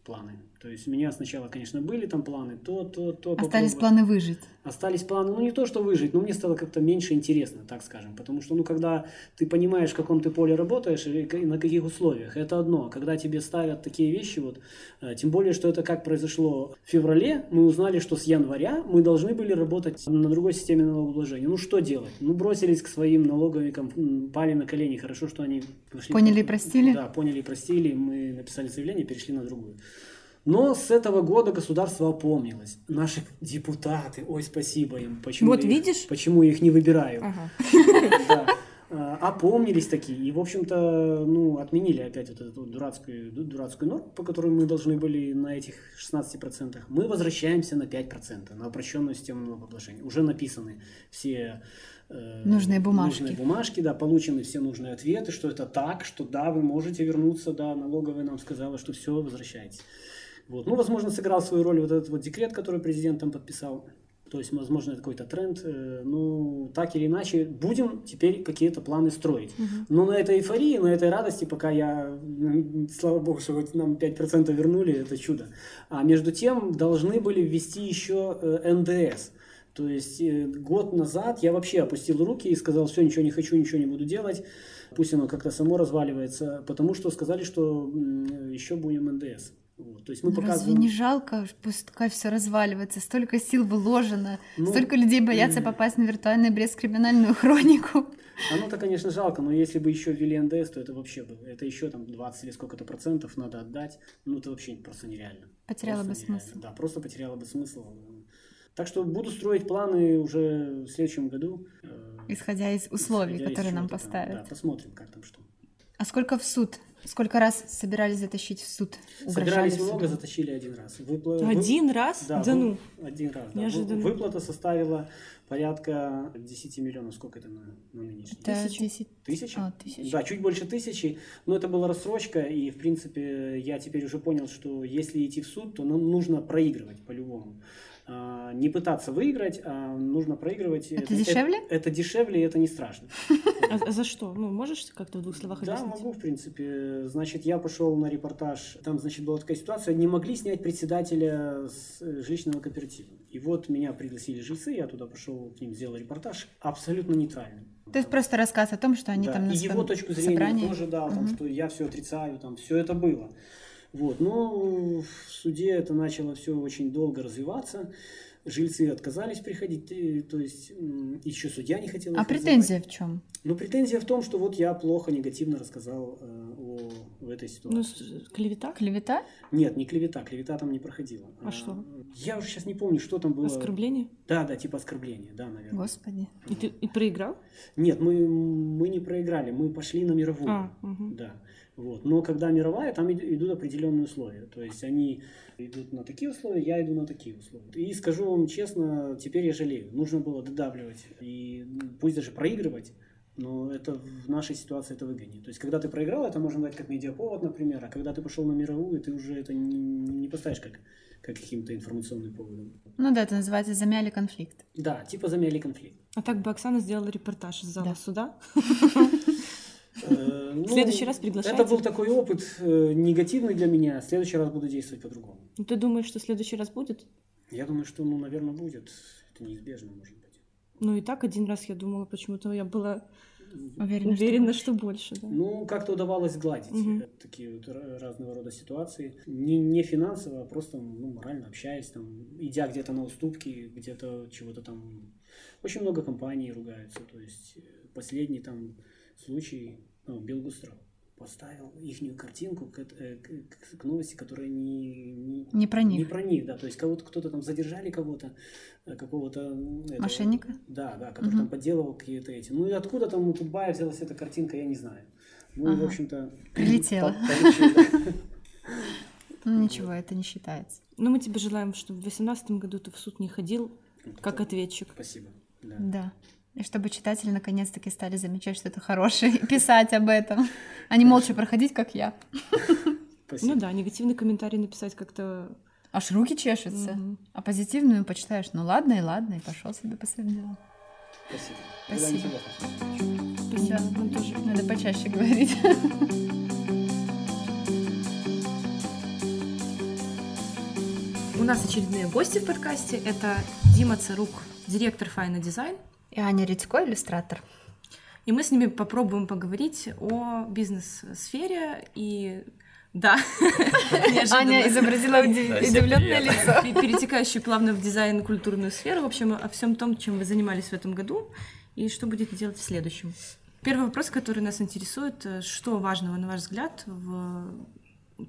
планы. То есть у меня сначала, конечно, были там планы, то, то, то. Остались планы выжить. Остались планы, ну не то, что выжить, но мне стало как-то меньше интересно, так скажем. Потому что, ну, когда ты понимаешь, в каком ты поле работаешь и на каких условиях, это одно. Когда тебе ставят такие вещи, вот, э, тем более, что это как произошло в феврале, мы узнали, что с января мы должны были работать на другой системе налогообложения. Ну, что делать? Ну, бросились к своим налоговикам, пали на колени. Хорошо, что они... Пошли, поняли и простили? Да, поняли и простили. Мы написали заявление, перешли на другую. Но с этого года государство опомнилось. Наши депутаты, ой, спасибо им. Почему Вот я их- видишь? почему я их не выбираю. Ага. <laughs> Да. А, Опомнились такие. И, в общем-то, ну, отменили опять вот эту дурацкую, ду- дурацкую норму, по которой мы должны были на этих 16%. Мы возвращаемся на 5%, на упрощенную систему налогообложения. Уже написаны все э, Нужные бумажки. нужные бумажки, да, получены все нужные ответы, что это так, что да, вы можете вернуться, да, налоговая нам сказала, что все, возвращайтесь. Вот. Ну, возможно, сыграл свою роль вот этот вот декрет, который президент там подписал. То есть, возможно, это какой-то тренд. Э, Ну, так или иначе, будем теперь какие-то планы строить. Но на этой эйфории, на этой радости, пока я, слава богу, что вот нам 5% вернули, это чудо. А между тем должны были ввести еще э, НДС. То есть э, год назад я вообще опустил руки и сказал, все, ничего не хочу, ничего не буду делать. Пусть оно как-то само разваливается, потому что сказали, что еще будем НДС. Вот. То есть мы Ну, Разве показываем... не жалко, пускай все разваливается, столько сил вложено, Ну, столько людей боятся попасть на виртуальный брест криминальную хронику. Оно-то, конечно, жалко, но если бы еще ввели НДС, то это вообще бы, это еще там 20 или сколько-то процентов надо отдать, ну это вообще просто нереально. Потеряло Просто бы нереально. смысл. Да, просто потеряло бы смысл. Так что буду строить планы уже в следующем году. э, Исходя из условий, исходя из которые нам чего-то там. поставят. Да, посмотрим, как там что. А сколько в суд? Сколько раз собирались затащить в суд? Угрожали Собирались суду? много, затащили один раз. Выпла- вы- Один раз? Да, Да ну. Один раз. да. Неожиданно. Вы- Выплата составила порядка 10 миллионов. Сколько это на, на нынешний? Это Тысячу. 10 Тысячи? А, тысячи. Да, чуть больше тысячи, но это была рассрочка, и, в принципе, я теперь уже понял, что если идти в суд, то нам нужно проигрывать по-любому. А, Не пытаться выиграть, а нужно проигрывать. Это дешевле? Это, это дешевле, и это не страшно. <laughs> А, за что? Ну, можешь как-то в двух словах Да, объяснить? могу, в принципе. Значит, я пошел на репортаж. Там, значит, была такая ситуация. Не могли снять председателя с э, жилищного кооператива. И вот меня пригласили жильцы, я туда пошел к ним, сделал репортаж. Абсолютно нейтральный. То есть просто рассказ о том, что они Да, там на и его точку зрения собрании. тоже, да, там, Мгм. что я все отрицаю, там, все это было. Вот, но в суде это начало все очень долго развиваться. Жильцы отказались приходить, то есть еще судья не хотел. А претензия в чем? Ну, претензия в том, что вот я плохо, негативно рассказал э, о в этой ситуации. Ну, с- клевета? Клевета? Нет, не клевета, клевета там не проходила. А что? Я уже сейчас не помню, что там было. Оскорбление? Да, да, типа оскорбление, да, наверное. Господи. И ты и проиграл? Нет, мы, мы не проиграли, мы пошли на мировую. А, мгм. Да. Вот. Но когда мировая, там ид- идут определенные условия. То есть они идут на такие условия, я иду на такие условия. И скажу вам честно, теперь я жалею. Нужно было додавливать и м, пусть даже проигрывать, но это в нашей ситуации это выгоднее. То есть, когда ты проиграл, это можно дать как медиаповод, например, а когда ты пошел на мировую, ты уже это не, не поставишь как, как каким-то информационным поводом. Ну да, это называется замяли конфликт. Да, типа замяли конфликт. А так бы Оксана сделала репортаж из зала Да. суда. <laughs> Э, ну, В следующий раз приглашайте. Это был такой опыт э, негативный для меня. В следующий раз буду действовать по-другому. Ну, ты думаешь, что в следующий раз будет? Я думаю, что, ну, наверное, будет. Это неизбежно, может быть. Ну и так один раз я думала, почему-то я была Уверена, что уверена, больше. что больше, да. Ну, как-то удавалось сгладить Мгм. э, такие вот ра- разного рода ситуации. Не, не финансово, а просто ну, морально общаясь, там, идя где-то на уступки, где-то чего-то там. Очень много компаний ругаются. То есть последний там случай, Белгустров поставил ихнюю картинку к, э, к- к новости, которая не, не, Не про них. Не про них, да. То есть кого-то кто-то там задержали кого-то, э, какого-то этого- Мошенника? Да, да, который Мгм. там подделывал какие-то эти. Ну и откуда там у Тутбая взялась эта картинка, я не знаю. Ну и, в Ага. общем-то... Прилетела. <laughs> Ну ничего, это не считается. Но мы тебе желаем, чтобы в 2018 году ты в суд не ходил как ответчик. Спасибо. Да. Да. И чтобы читатели наконец-таки стали замечать, что ты хороший, и писать об этом, а не молча проходить, как я. Спасибо. Ну да, негативный комментарий написать как-то... Аж руки чешутся. Мгм. А позитивную почитаешь, ну ладно и ладно, и пошел себе по своим делам. Спасибо. Спасибо. Спасибо, нам тоже. Надо почаще говорить. У нас очередные гости в подкасте. Это Дима Царук, директор Fine Design. И Аня Редько, иллюстратор. И мы с ними попробуем поговорить о бизнес-сфере и да. <laughs> Аня изобразила удивленное лицо. Пе- перетекающую плавно в дизайн культурную сферу. В общем, о всем том, чем вы занимались в этом году и что будете делать в следующем. Первый вопрос, который нас интересует, э, что важного, на ваш взгляд, в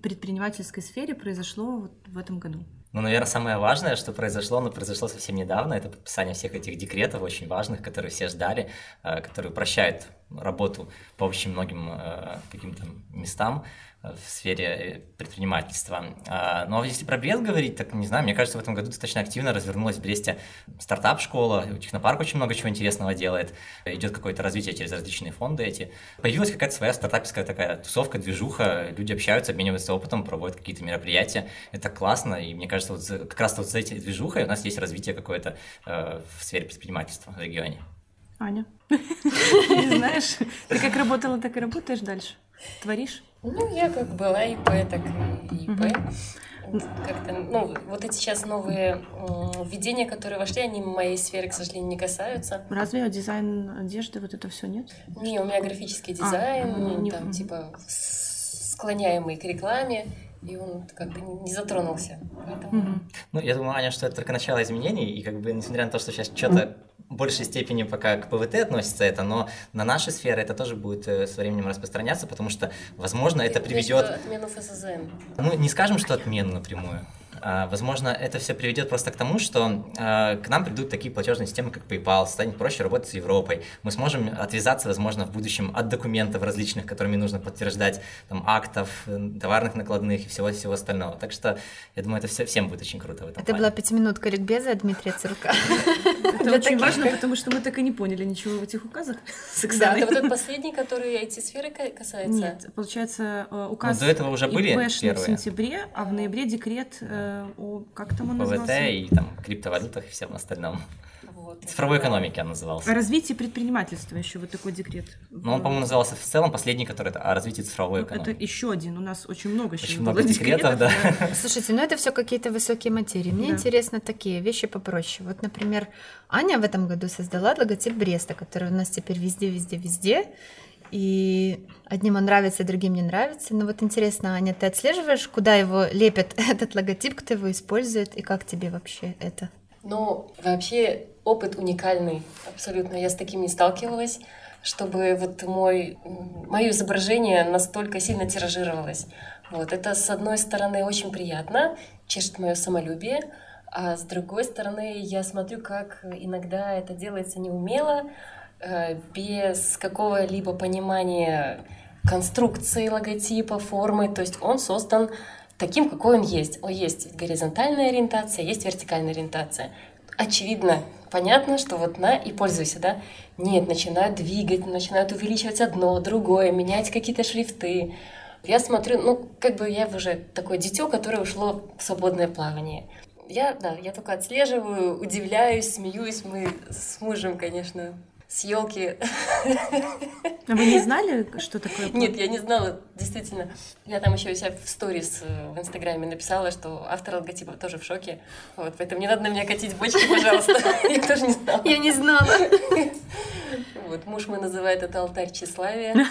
предпринимательской сфере произошло в этом году? Ну, наверное, самое важное, что произошло, оно произошло совсем недавно, это подписание всех этих декретов очень важных, которые все ждали, э, которые упрощают работу по очень многим э, каким-то местам в сфере предпринимательства. А, ну а если про Брест говорить, так не знаю, мне кажется, в этом году достаточно активно развернулась в Бресте стартап-школа, Технопарк очень много чего интересного делает, идет какое-то развитие через различные фонды эти. Появилась какая-то своя стартаперская такая тусовка, движуха, люди общаются, обмениваются опытом, проводят какие-то мероприятия. Это классно, и мне кажется, вот как раз вот за эти движухой у нас есть развитие какое-то э, в сфере предпринимательства в регионе. Аня, <laughs> знаешь, ты как работала, так и работаешь дальше? Творишь? Ну, я как была ИП, так и ИП. Как-то, ну, вот эти сейчас новые введения, которые вошли, они моей сферы, к сожалению, не касаются. Разве дизайн одежды, вот это все нет? Не, у меня графический а, дизайн, а, не, не, там, типа, склоняемый к рекламе и он как бы не затронулся. Поэтому... Ну, я думаю, Аня, что это только начало изменений, и как бы, несмотря на то, что сейчас что-то большей степени пока к ПВТ относится это, но на наши сферы это тоже будет э, со временем распространяться, потому что, возможно, это приведет... Отмену ФСЗН. Ну, не скажем, что отмену напрямую. А, возможно, это все приведет просто к тому, что а, к нам придут такие платежные системы, как PayPal, станет проще работать с Европой. Мы сможем отвязаться, возможно, в будущем от документов различных, которыми нужно подтверждать там, актов, э, товарных накладных и всего-всего остального. Так что, я думаю, это все, всем будет очень круто в этом Это плане. была пятиминутка ликбеза Дмитрия Цирка. Это <laughs> очень важно, потому что мы так и не поняли ничего в этих указах. <laughs> Да, это вот этот последний, который IT-сферы касается? Нет, получается, э, указ До этого уже были в сентябре, а в ноябре декрет о, как там он ПВТ назывался? и там криптовалютах и всем остальном. Вот. Цифровой экономики он назывался. О развитии предпринимательства еще вот такой декрет. Ну, он, по-моему, назывался в целом последний, который это о развитии цифровой экономики. Это еще один. У нас очень много очень еще много декретов, да. <laughs> Слушайте, ну это все какие-то высокие материи. Мне да. интересно такие вещи попроще. Вот, например, Аня в этом году создала логотип Бреста, который у нас теперь везде, везде, везде. И одним он нравится, другим не нравится. Но вот интересно, Аня, ты отслеживаешь, куда его лепят <laughs> этот логотип, кто его использует, и как тебе вообще это? Ну, вообще опыт уникальный, абсолютно. Я с таким не сталкивалась, чтобы вот мой, мое изображение настолько сильно тиражировалось. Вот, это, с одной стороны, очень приятно, чешет мое самолюбие, а с другой стороны, я смотрю, как иногда это делается неумело, без какого-либо понимания конструкции логотипа, формы. То есть он создан таким, какой он есть. Он есть горизонтальная ориентация, есть вертикальная ориентация. Очевидно, понятно, что вот на и пользуйся, да? Нет, начинают двигать, начинают увеличивать одно, другое, менять какие-то шрифты. Я смотрю, ну, как бы я уже такое дитё, которое ушло в свободное плавание. Я, да, я только отслеживаю, удивляюсь, смеюсь. Мы с мужем, конечно, с елки. А вы не знали, что такое? Нет, я не знала, действительно. Я там еще у себя в сторис э, в Инстаграме написала, что автор логотипа тоже в шоке. Вот, поэтому не надо на меня катить бочки, пожалуйста. <laughs> Я тоже не знала. Я не знала. Вот, муж мой называет это алтарь тщеславия. <laughs>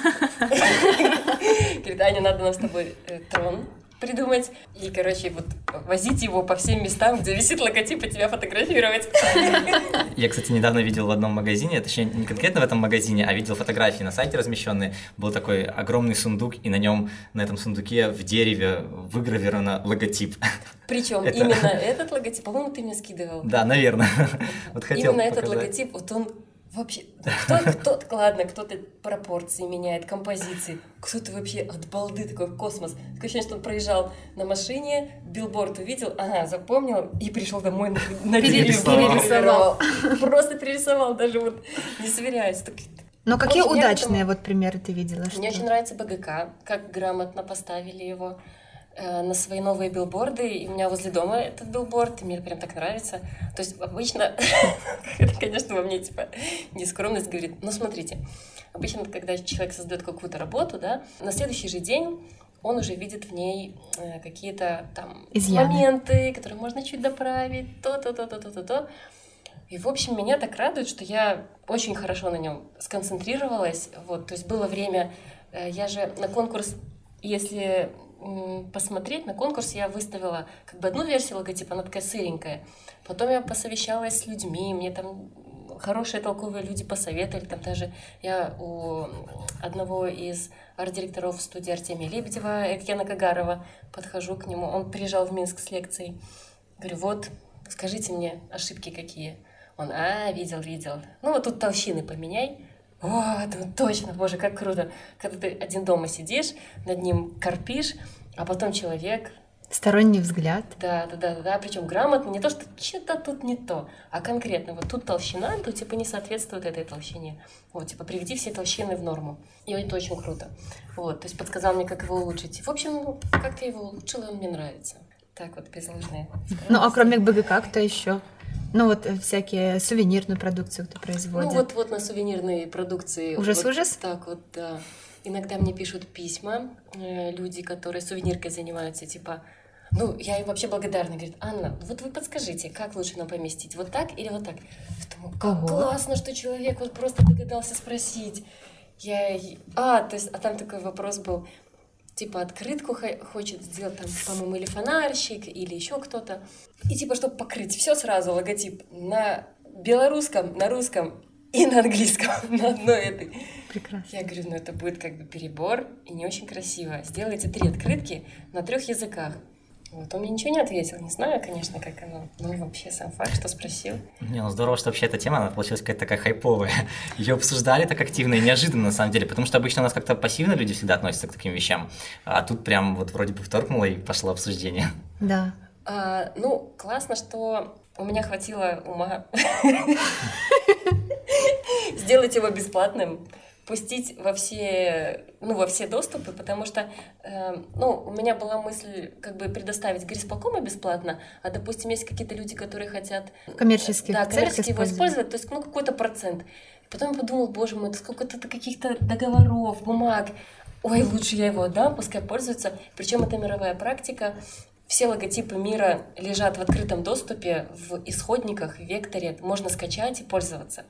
Говорит, Аня, надо нам с тобой э, трон придумать. И, короче, вот возить его по всем местам, где висит логотип, и тебя фотографировать. Я, кстати, недавно видел в одном магазине, точнее, не конкретно в этом магазине, а видел фотографии на сайте размещенные. Был такой огромный сундук, и на нем, на этом сундуке в дереве выгравировано логотип. Причем это... именно этот логотип, по-моему, ты мне скидывал. Да, наверное. Вот хотел Именно показать. этот логотип, вот он Вообще, кто, кто, ладно, кто-то пропорции меняет, композиции, кто-то вообще от балды такой космос. Такое ощущение, что он проезжал на машине, билборд увидел, ага, запомнил, и пришел домой на, на перерисовал. Просто перерисовал, даже вот не сверяясь. Так, Но какие удачные вот примеры ты видела? Мне очень нравится БГК, как грамотно поставили его. Э, на свои новые билборды, и у меня возле дома этот билборд, и мне прям так нравится. То есть обычно, <laughs> это, конечно, во мне типа нескромность говорит, ну смотрите, обычно, когда человек создает какую-то работу, да, на следующий же день он уже видит в ней э, какие-то там Изъяны. моменты, которые можно чуть доправить, то-то-то-то-то-то. И, в общем, меня так радует, что я очень хорошо на нем сконцентрировалась. Вот, то есть было время, э, я же на конкурс, если посмотреть на конкурс, я выставила как бы одну версию логотипа, она такая сыренькая. Потом я посовещалась с людьми, мне там хорошие толковые люди посоветовали. Там даже я у одного из арт-директоров студии Артемия Лебедева, Экьяна Кагарова, подхожу к нему. Он приезжал в Минск с лекцией. Говорю, вот, скажите мне ошибки какие. Он, а, видел, видел. Ну, вот тут толщины поменяй. О, ну точно, боже, как круто. Когда ты один дома сидишь, над ним корпишь, а потом человек Сторонний взгляд. да, да, да, да, да. Причем грамотно, не то, что что-то тут не то, а конкретно вот тут толщина, то типа не соответствует этой толщине. Вот, типа приведи все толщины в норму. И это очень круто. Вот, то есть подсказал мне, как его улучшить. В общем, ну, как-то я его улучшила, он мне нравится. Так вот, без ложной Ну, а кроме БГК, кто еще? Ну, вот э, всякие сувенирную продукцию кто производит. Ну вот, вот на сувенирной продукции. Ужас, вот? Так вот, да. Иногда мне пишут письма э, люди, которые сувениркой занимаются, типа, ну, я им вообще благодарна. Говорит, Анна, вот вы подскажите, как лучше нам поместить, вот так или вот так? Думаю, как Ого. классно, что человек вот просто догадался спросить. Я... А, то есть, а там такой вопрос был, типа открытку хо- хочет сделать там, по-моему, или фонарщик, или еще кто-то. И типа, чтобы покрыть все сразу, логотип на белорусском, на русском и на английском, <laughs> на одной этой. Прекрасно. Я говорю, ну это будет как бы перебор и не очень красиво. Сделайте три открытки на трех языках. Вот он мне ничего не ответил, не знаю, конечно, как оно. Но вообще сам факт, что спросил. Не, ну здорово, что вообще эта тема, она получилась какая-то такая хайповая. <laughs> Ее обсуждали так активно и неожиданно, на самом деле, потому что обычно у нас как-то пассивно люди всегда относятся к таким вещам, а тут прям вот вроде бы вторгнуло и пошло обсуждение. <laughs> Да. А, ну, классно, что у меня хватило ума <laughs> сделать его бесплатным, пустить во все, ну, во все доступы, потому что, э, ну, у меня была мысль как бы предоставить грисполкома бесплатно, а, допустим, есть какие-то люди, которые хотят В коммерческих да, коммерчески его использовать. то есть, ну, какой-то процент. Потом я подумала, боже мой, сколько-то каких-то договоров, бумаг. Ой, лучше я его отдам, пускай пользуются. Причем это мировая практика. Все логотипы мира лежат в открытом доступе, в исходниках, в векторе. Можно скачать и пользоваться.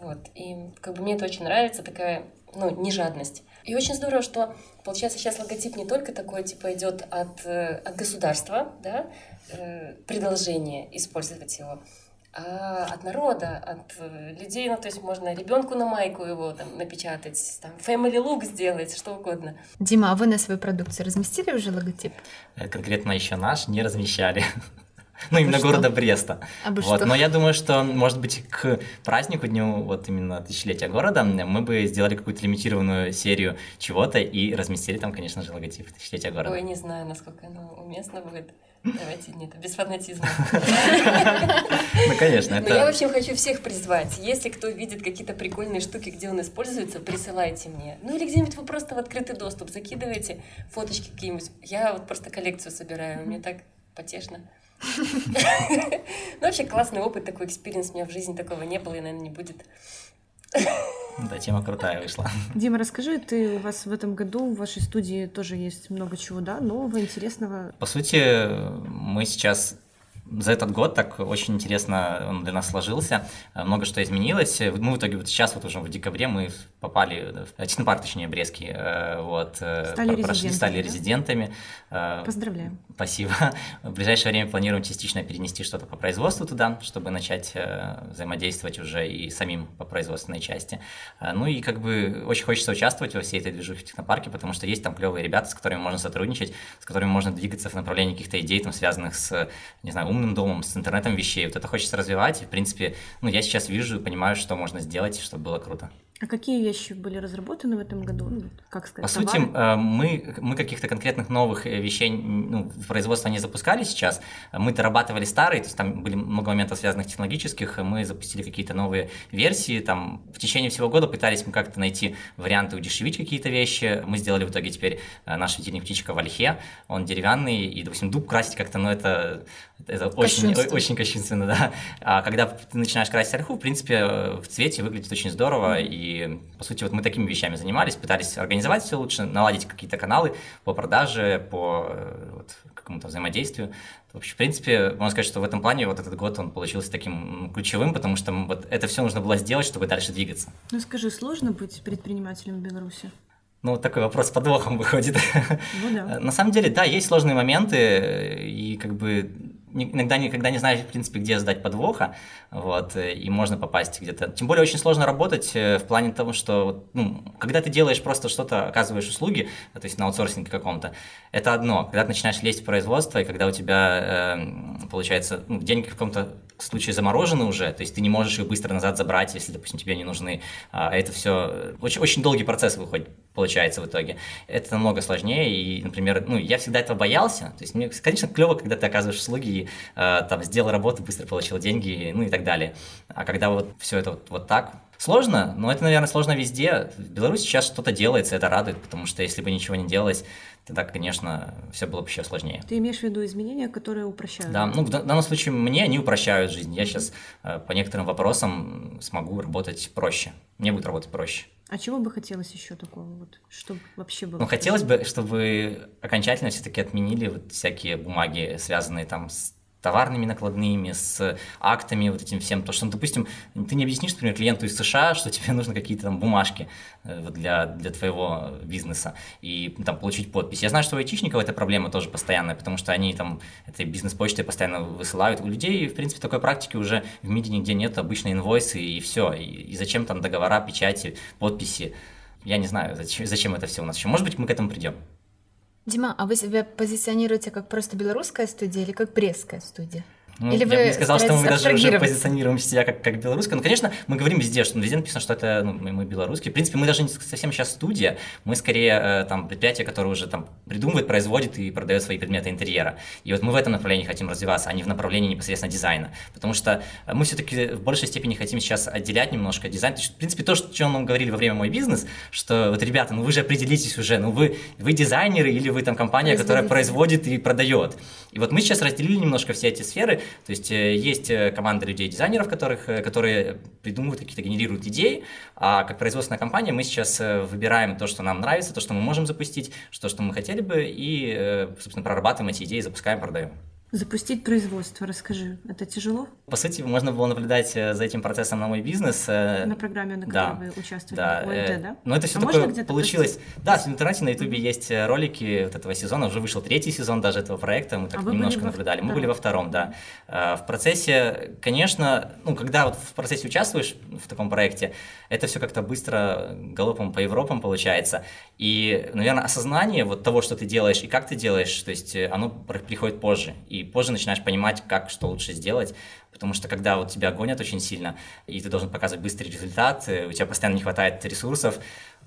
Вот. И как бы мне это очень нравится, такая, ну, не жадность. И очень здорово, что, получается, сейчас логотип не только такой, типа, идет от, э, от государства, да, э, предложение использовать его, а от народа, от э, людей, ну, то есть можно ребенку на майку его там напечатать, там, family look сделать, что угодно. Дима, а вы на свою продукцию разместили уже логотип? Конкретно еще наш не размещали. <laughs> Ну, именно что? города Бреста. А бы Вот, что? но я думаю, что, может быть, к празднику, дню вот именно тысячелетия города, мы бы сделали какую-то лимитированную серию чего-то и разместили там, конечно же, логотип тысячелетия города. Ой, не знаю, насколько оно уместно будет. Давайте, нет, без фанатизма. <laughs> Ну, конечно, Но я, в это... общем, хочу всех призвать. Если кто видит какие-то прикольные штуки, где он используется, присылайте мне. Ну или где-нибудь вы просто в открытый доступ закидываете фоточки какие-нибудь. Я вот просто коллекцию собираю, мне так потешно. Ну, вообще классный опыт, такой experience у меня в жизни такого не было и, наверное, не будет. Да, тема крутая вышла. Дима, расскажи, ты у вас в этом году в вашей студии тоже есть много чего, да, нового, интересного. По сути, мы сейчас за этот год так очень интересно он для нас сложился, много что изменилось. Мы в итоге вот сейчас вот уже в декабре мы попали в технопарк, точнее, Брестский, э, вот, э, Стали прошли, резидентами, стали да? резидентами. Э, Поздравляем. Спасибо. <laughs> В ближайшее время планируем частично перенести что-то по производству туда, чтобы начать э, взаимодействовать уже и самим по производственной части. Э, Ну и как бы очень хочется участвовать во всей этой движухе в технопарке, потому что есть там клевые ребята, с которыми можно сотрудничать, с которыми можно двигаться в направлении каких-то идей, там, связанных с, не знаю, умным домом, с интернетом вещей. Вот это хочется развивать. И, в принципе, ну, я сейчас вижу и понимаю, что можно сделать, чтобы было круто. А какие вещи были разработаны в этом году? Ну, как сказать, По сути, товары? э, мы, мы каких-то конкретных новых э, вещей ну, в производство не запускали сейчас. Мы дорабатывали старые, то есть там были много моментов, связанных технологических. Мы запустили какие-то новые версии. Там в течение всего года пытались мы как-то найти варианты удешевить какие-то вещи. Мы сделали в итоге теперь э, наш светильник птичка в ольхе. Он деревянный, и, допустим, дуб красить как-то, ну, это, это очень, очень кощунственно, да. А когда ты начинаешь красить ольху, в принципе, в цвете выглядит очень здорово, и, по сути, вот мы такими вещами занимались, пытались организовать все лучше, наладить какие-то каналы по продаже, по э, вот, какому-то взаимодействию. В общем, в принципе, можно сказать, что в этом плане вот этот год он получился таким ключевым, потому что вот это все нужно было сделать, чтобы дальше двигаться. Ну скажи, сложно быть предпринимателем в Беларуси? Ну, вот такой вопрос с подвохом выходит. Ну да. <laughs> На самом деле, да, есть сложные моменты, и как бы иногда никогда не знаешь, в принципе, где сдать подвоха, вот, и можно попасть где-то. Тем более очень сложно работать в плане того, что, ну, когда ты делаешь просто что-то, оказываешь услуги, то есть на аутсорсинге каком-то, это одно. Когда ты начинаешь лезть в производство, и когда у тебя, э, получается, ну, деньги в каком-то случае заморожены уже, то есть ты не можешь их быстро назад забрать, если, допустим, тебе не нужны. А это все очень, очень долгий процесс выходит, получается в итоге. Это намного сложнее, и, например, ну, я всегда этого боялся, то есть мне, конечно, клево, когда ты оказываешь услуги, и, э, там, сделал работу, быстро получил деньги, ну и так далее. А когда вот все это вот, вот так, Сложно, но это, наверное, сложно везде. В Беларуси сейчас что-то делается, это радует, потому что если бы ничего не делалось, тогда, конечно, все было бы еще сложнее. Ты имеешь в виду изменения, которые упрощают? Да, ну в данном случае мне они упрощают жизнь. Я сейчас э, по некоторым вопросам смогу работать проще. Мне будет работать проще. А чего бы хотелось еще такого вот, чтобы вообще было? Ну, хотелось бы, чтобы окончательно все-таки отменили вот всякие бумаги, связанные там с товарными накладными, с актами, вот этим всем. То, что, ну, допустим, ты не объяснишь, например, клиенту из США, что тебе нужны какие-то там бумажки э, для, для твоего бизнеса и там получить подпись. Я знаю, что у айтишников эта проблема тоже постоянная, потому что они там этой бизнес-почтой постоянно высылают. У людей, в принципе, такой практики уже в МИДе нигде нет, обычно инвойсы и все. И, и зачем там договора, печати, подписи? Я не знаю, зачем, зачем это все у нас еще. Может быть, мы к этому придем. Дима, а вы себя позиционируете как просто белорусская студия или как брестская студия? Ну, Или я вы бы не сказал, что мы даже уже позиционируем себя как, как белорусская. Ну, конечно, мы говорим везде, что везде написано, что это ну, мы, мы белорусские. В принципе, мы даже не совсем сейчас студия, мы скорее э, там предприятие, которое уже там придумывает, производит и продает свои предметы интерьера. И вот мы в этом направлении хотим развиваться, а не в направлении непосредственно дизайна. Потому что мы все-таки в большей степени хотим сейчас отделять немножко дизайн. То есть, в принципе, то, что, чем нам говорили во время мой бизнес, что вот, ребята, ну вы же определитесь уже, ну вы, вы дизайнеры или вы там компания, которая производит и продает. И вот мы сейчас разделили немножко все эти сферы, то есть э, есть э, команда людей-дизайнеров, которых, э, которые придумывают какие-то, генерируют идеи, а как производственная компания мы сейчас выбираем то, что нам нравится, то, что мы можем запустить, то, что мы хотели бы, и, собственно, прорабатываем эти идеи, запускаем, продаем. Запустить производство, расскажи, это тяжело? По сути, можно было наблюдать э, за этим процессом на мой бизнес. Э, на программе, на которой да, вы участвовали, да, э, да? Но это все а такое получилось. Да, в интернете на ютубе есть ролики вот этого сезона, уже вышел третий сезон даже этого проекта, мы так а немножко во... наблюдали. Мы да. были во втором, да. В процессе, конечно, ну, когда вот в процессе участвуешь в таком проекте, это все как-то быстро галопом по Европам получается. И, наверное, осознание вот того, что ты делаешь и как ты делаешь, то есть оно приходит позже. И позже начинаешь понимать, как что лучше сделать, потому что когда вот тебя гонят очень сильно, и ты должен показывать быстрый результат, э, у тебя постоянно не хватает ресурсов,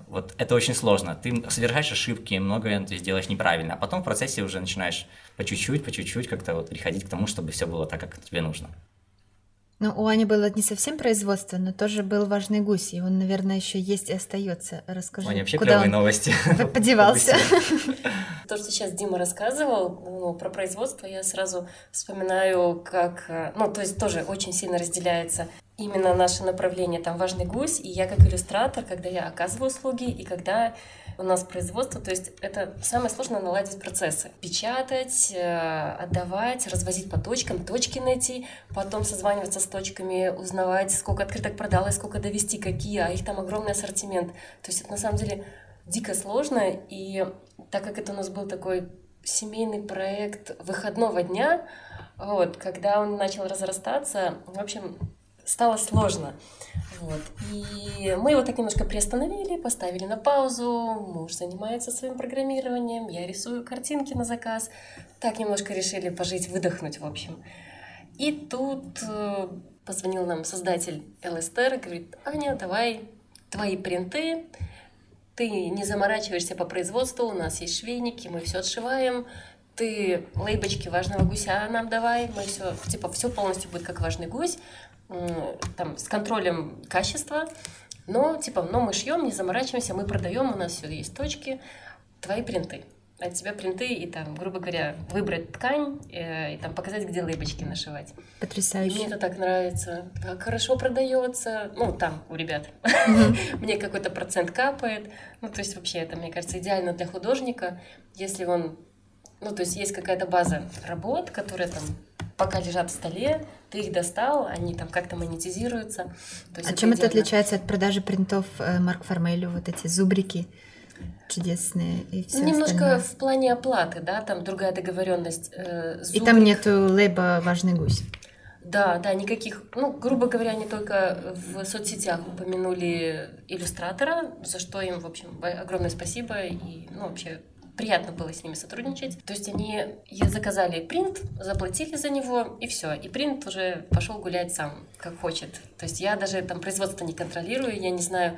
вот это очень сложно. Ты совершаешь ошибки, многое ты сделаешь неправильно, а потом в процессе уже начинаешь по чуть-чуть, по чуть-чуть как-то вот приходить к тому, чтобы все было так, как тебе нужно. Ну, у Ани было не совсем производство, но тоже был важный гусь, и он, наверное, еще есть и остается. Расскажи, Аня, вообще куда он новости. <laughs> <laughs> подевался? <laughs> То, что сейчас Дима рассказывал ну, про производство, я сразу вспоминаю, как, э, ну, то есть тоже очень сильно разделяется именно наше направление, там важный гусь, и я как иллюстратор, когда я оказываю услуги, и когда у нас производство, то есть это самое сложное наладить процессы. Печатать, э, отдавать, развозить по точкам, точки найти, потом созваниваться с точками, узнавать, сколько открыток продалось, сколько довести, какие, а их там огромный ассортимент. То есть это на самом деле дико сложно, и так как это у нас был такой семейный проект выходного дня, вот, когда он начал разрастаться, в общем, стало сложно. Вот. И мы его так немножко приостановили, поставили на паузу. Муж занимается своим программированием, я рисую картинки на заказ. Так немножко решили пожить, выдохнуть, в общем. И тут э, позвонил нам создатель ЛСТР говорит, Аня, давай твои принты, ты не заморачиваешься по производству, у нас есть швейники, мы все отшиваем, ты лейбочки важного гуся нам давай, мы все, типа, все полностью будет как важный гусь, там, с контролем качества, но, типа, но мы шьем, не заморачиваемся, мы продаем, у нас все есть точки, твои принты. От тебя принты и там, грубо говоря, выбрать ткань э, и там показать, где лейбочки нашивать. Потрясающе. И мне это так нравится. Так хорошо продается. Ну, там, у ребят. <laughs> Мне какой-то процент капает. Ну, то есть вообще это, мне кажется, идеально для художника, если он... Ну, то есть есть какая-то база работ, которая там пока лежат в столе, ты их достал, они там как-то монетизируются. а чем это отличается от продажи принтов э, Марк Формелю, вот эти зубрики? чудесные и все Немножко остальное. в плане оплаты, да, там другая договоренность. э, И там Зубрик- нету лейба «Важный гусь». Да, да, никаких, ну, грубо говоря, они только в соцсетях упомянули иллюстратора, за что им, в общем, огромное спасибо и, ну, вообще приятно было с ними сотрудничать. То есть они заказали принт, заплатили за него, и все. И принт уже пошел гулять сам, как хочет. То есть я даже там производство не контролирую, я не знаю,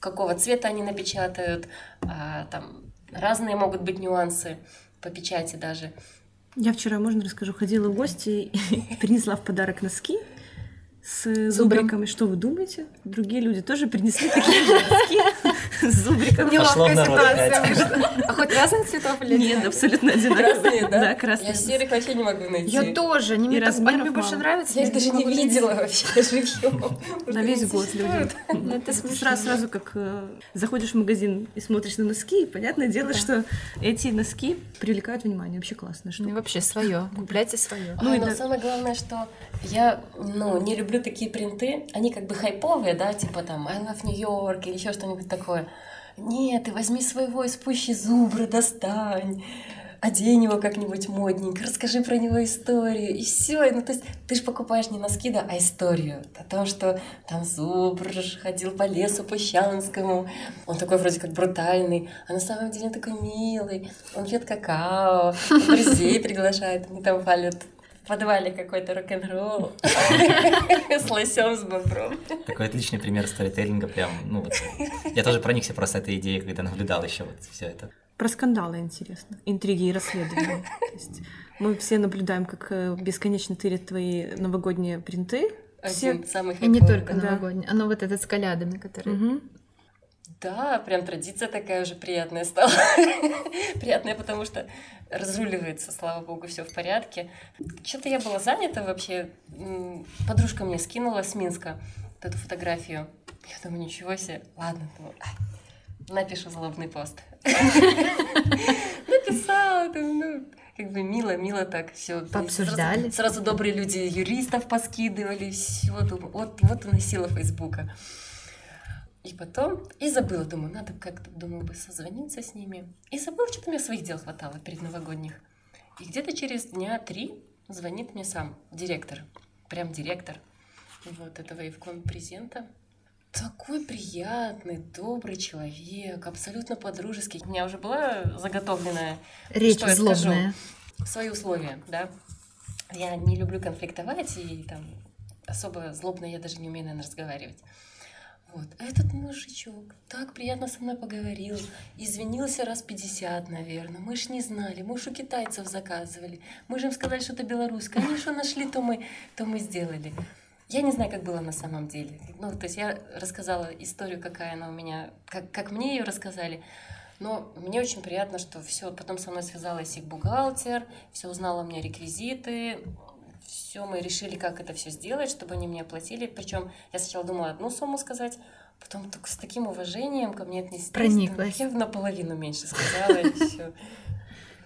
какого цвета они напечатают, а, там разные могут быть нюансы по печати даже. Я вчера, можно расскажу, ходила в гости и <laughs> принесла в подарок носки с зубриком. И что вы думаете? Другие люди тоже принесли такие же носки с зубриком. Народ опять. А хоть разных цветов или Нет, абсолютно одинаковые. Да? Да, красные. Я серых вообще не могу найти. Я тоже. Они И мне, больше мало. нравятся. Я их даже не видела вообще <laughs> живьем. На весь год люди. Ну, Это. Сразу, сразу как э, заходишь в магазин и смотришь на носки, и понятное дело, что эти носки привлекают внимание. Вообще классно. Ну и вообще свое. Купляйте свое. Ну, и самое главное, что я ну, не люблю такие принты. Они как бы хайповые, да, типа там I love New York или еще что-нибудь такое. Нет, ты возьми своего из пущи зубра, достань. Одень его как-нибудь модненько, расскажи про него историю, и все. Ну, то есть ты же покупаешь не носки, да, а историю. О том, что там зубр ходил по лесу Пущанскому. Он такой вроде как брутальный, а на самом деле он такой милый. Он пьет какао, друзей приглашает, они там палят в подвале какой-то рок-н-ролл <laughs> с лосем, с бобром. Такой отличный пример сторителлинга, прям, ну вот. Я тоже проникся просто этой идеей, когда наблюдал еще вот все это. Про скандалы интересно, интриги и расследования. То есть мы все наблюдаем, как э, бесконечно тырят твои новогодние принты. Все... Один самый И не только да. новогодний. Оно вот этот с колядами, который... Мгм. Да, прям традиция такая уже приятная стала. <laughs> приятная, потому что разруливается, слава богу, все в порядке. Что-то я была занята вообще. Подружка мне скинула с Минска вот эту фотографию. Я думаю, ничего себе. Ладно, думаю, ай, напишу злобный пост. <laughs> Написала, думаю, ну, как бы мило, мило так все. Пообсуждали. Сразу, сразу добрые люди юристов поскидывали, все, вот, вот она сила Фейсбука. И потом, и забыла, думаю, надо как-то, думаю, бы созвониться с ними. И забыла, что-то мне своих дел хватало перед новогодних. И где-то через дня три звонит мне сам директор, прям директор вот этого Евкон презента. Такой приятный, добрый человек, абсолютно по-дружески. У меня уже была заготовленная Речь что я скажу? злобная. свои условия, да. Я не люблю конфликтовать, и там особо злобно я даже не умею, наверное, разговаривать. Вот. Этот мужичок так приятно со мной поговорил, извинился раз 50, наверное. Мы ж не знали, мы ж у китайцев заказывали. Мы же им сказали, что это белорусское. Они что нашли, то мы, то мы сделали. Я не знаю, как было на самом деле. Ну, то есть я рассказала историю, какая она у меня, как, как мне ее рассказали. Но мне очень приятно, что все, потом со мной связалась их бухгалтер, все узнала у меня реквизиты, все, мы решили, как это все сделать, чтобы они мне оплатили. Причем я сначала думала одну сумму сказать, потом только с таким уважением ко мне отнеслись. Прониклась. Я наполовину меньше сказала, и все.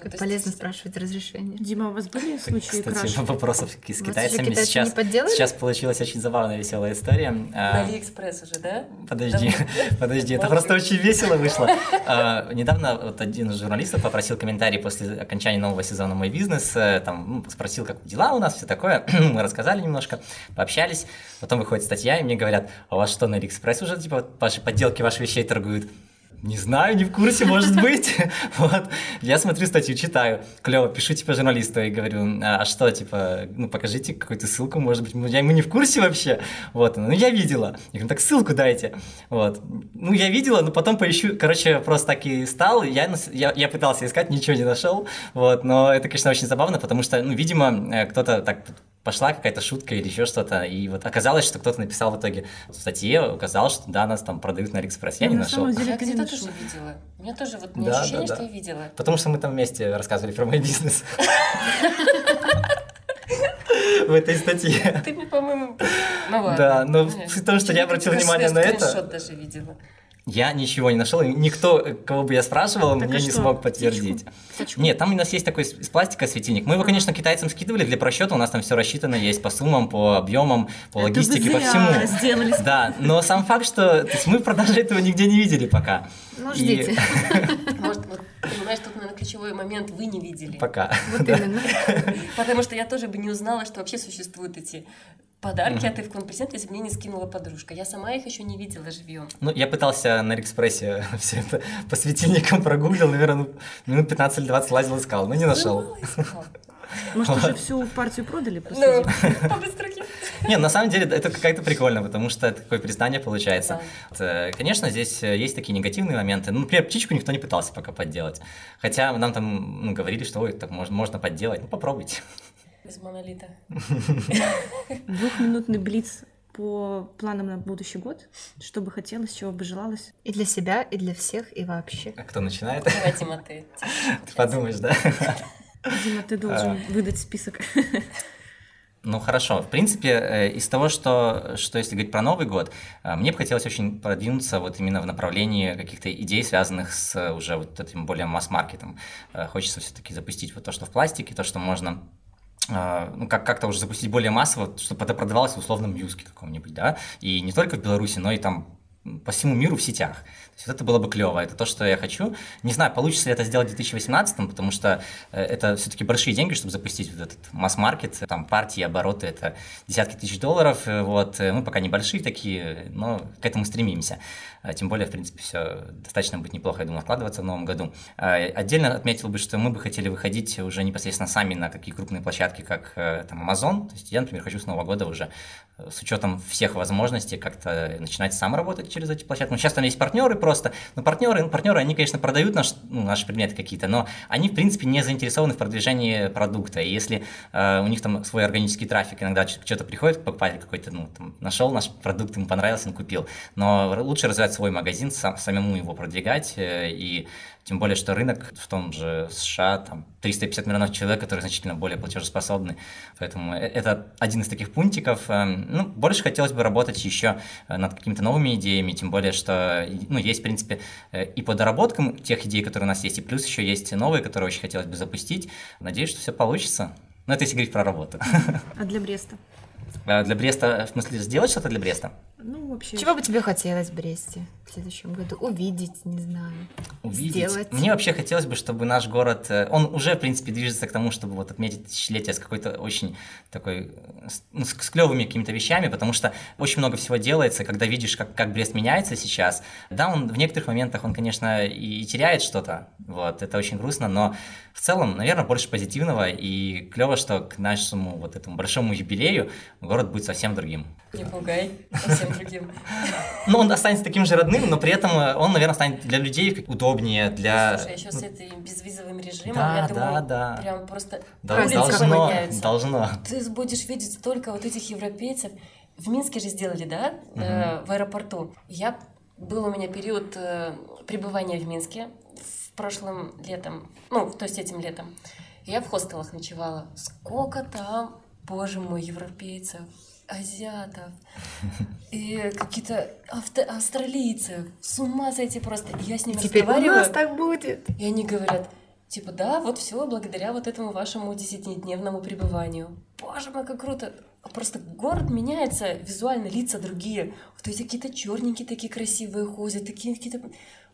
Как полезно спрашивать разрешение. Дима, у вас были случаи Кстати, краш? вопросов с китайцами китайцы сейчас, сейчас получилась очень забавная, веселая история. На А, Алиэкспресс уже, да? Подожди, Давно. <laughs> подожди, это просто очень весело вышло. А, Недавно вот один из журналистов попросил комментарий после окончания нового сезона «Мой бизнес», э, там ну, спросил, как дела у нас, все такое. <clears throat> Мы рассказали немножко, пообщались. Потом выходит статья, и мне говорят, а у вас что, на Алиэкспресс уже типа ваши подделки ваших вещей торгуют? Не знаю, не в курсе, может <laughs> быть. Вот. Я смотрю статью, читаю. Клево, пишу типа журналисту и говорю, а а что, типа, ну покажите какую-то ссылку, может быть, мы, я- мы не в курсе вообще. Вот, ну я видела. Я говорю, так ссылку дайте. Вот. Ну я видела, но потом поищу. Короче, просто так и стал. Я, я, я пытался искать, ничего не нашел. Вот, но это, конечно, очень забавно, потому что, ну, видимо, э, кто-то так пошла какая-то шутка или еще что-то, и вот оказалось, что кто-то написал в итоге в статье, указал, что да, нас там продают на Алиэкспресс. Я Ну, не на нашел. самом деле, Я где-то конечно. тоже видела. У меня тоже вот Да, ощущение, да, что да. я видела. Потому что мы там вместе рассказывали про мой бизнес. <laughs> В этой статье. Ты по-моему... Ну ладно. Да, но том, что я обратил внимание на это. даже видела. Я ничего не нашел, никто, кого бы я спрашивал, Так мне а не что, смог подтвердить. Птичку? Нет, там у нас есть такой из пластика светильник. Мы его, конечно, китайцам скидывали для просчета, у нас там все рассчитано есть по суммам, по объемам, по Это логистике, по зря всему. сделали. <laughs> Да, но сам факт, что то есть мы в продаже этого нигде не видели пока. Ну, И- ждите. <laughs> Может, вот, понимаешь, тут, наверное, ключевой момент вы не видели. Пока. Вот именно. <laughs> Потому что я тоже бы не узнала, что вообще существуют эти подарки от Ивкон Презент, если бы мне не скинула подружка. Я сама их еще не видела живьем. Ну, я пытался на Алиэкспрессе <laughs> все это по светильникам прогуглил, наверное, ну, минут 15 или 20 лазил, искал, но не нашел. Может, уже всю партию продали? по Ну, по-быстрому. <laughs> Не, на самом деле это как-то прикольно, потому что это такое признание получается. Да. Э, Конечно, здесь э, есть такие негативные моменты. Ну, например, птичку никто не пытался пока подделать. Хотя нам там ну, говорили, что ой, так можно, можно подделать. Ну, попробуйте. Из монолита. <laughs> Двухминутный блиц по планам на будущий год. Что бы хотелось, чего бы желалось? И для себя, и для всех, и вообще. А кто начинает? Давай, Дима, <laughs> ты. Ты подумаешь, да? <laughs> Дима, ты должен А. выдать список. Ну хорошо, в принципе, э, из того, что, что если говорить про Новый год, э, мне бы хотелось очень продвинуться вот именно в направлении каких-то идей, связанных с э, уже вот этим более масс-маркетом. Хочется все-таки запустить вот то, что в пластике, то, что можно ну, как- как-то уже запустить более массово, чтобы это продавалось в условном юске каком-нибудь, да, и не только в Беларуси, но и там по всему миру в сетях. Вот это было бы клево, это то, что я хочу. Не знаю, получится ли это сделать в 2018, потому что э, это все-таки большие деньги, чтобы запустить вот этот масс-маркет, там партии, обороты, это десятки тысяч долларов, э, вот, э, мы пока небольшие такие, но к этому стремимся. Тем более, в принципе, все достаточно будет неплохо, я думаю, вкладываться в новом году. Отдельно отметил бы, что мы бы хотели выходить уже непосредственно сами на такие крупные площадки, как там Amazon. То есть я, например, хочу с Нового года уже с учетом всех возможностей как-то начинать сам работать через эти площадки. Ну, сейчас там есть партнеры просто, но партнеры, партнеры, они, конечно, продают наш, ну, наши предметы какие-то, но они, в принципе, не заинтересованы в продвижении продукта. И если э, у них там свой органический трафик, иногда что-то приходит, покупатель какой-то, ну, там, нашел наш продукт, ему понравился, он купил. Но лучше развивать свой магазин, сам, самому его продвигать, э, и тем более, что рынок в том же США, там 350 миллионов человек, которые значительно более платежеспособны. Поэтому э- это один из таких пунктиков. Эм, Ну, больше хотелось бы работать еще э, над какими-то новыми идеями, тем более, что ну, есть, в принципе, э, и по доработкам тех идей, которые у нас есть, и плюс еще есть новые, которые очень хотелось бы запустить. Надеюсь, что все получится. Ну, это если говорить про работу. А для Бреста? А Для Бреста, в смысле, сделать что-то для Бреста? Ну, вообще... Чего бы тебе хотелось в Бресте в следующем году? Увидеть, не знаю. увидеть. Сделать. Мне вообще хотелось бы, чтобы наш город, э, он уже, в принципе, движется к тому, чтобы вот отметить тысячелетие с какой-то очень такой, с, ну, с, с клевыми какими-то вещами, потому что очень много всего делается, когда видишь, как, как Брест меняется сейчас. Да, он в некоторых моментах, он, конечно, и, теряет что-то, вот, это очень грустно, но в целом, наверное, больше позитивного, и клево, что к нашему вот этому большому юбилею город будет совсем другим. Не пугай, совсем другим. <laughs> Ну, он останется таким же родным, но при этом э, он, наверное, станет для людей удобнее, для... Слушай, еще с этим безвизовым режимом, Да, я да, думаю, да. прям просто Да, должно, должно. Ты будешь видеть столько вот этих европейцев. В Минске же сделали, да, э, в аэропорту. Я был у меня период э, пребывания в Минске в прошлым летом, ну, то есть этим летом. Я в хостелах ночевала. Сколько там, боже мой, европейцев, азиатов и какие-то австралийцев. С ума сойти просто. Я с ними Теперь у разговариваю. нас так будет. И они говорят, типа, да, вот все благодаря вот этому вашему десятидневному пребыванию. Боже мой, как круто! Просто город меняется, визуально лица другие. Вот эти какие-то черненькие такие красивые ходят, такие какие-то...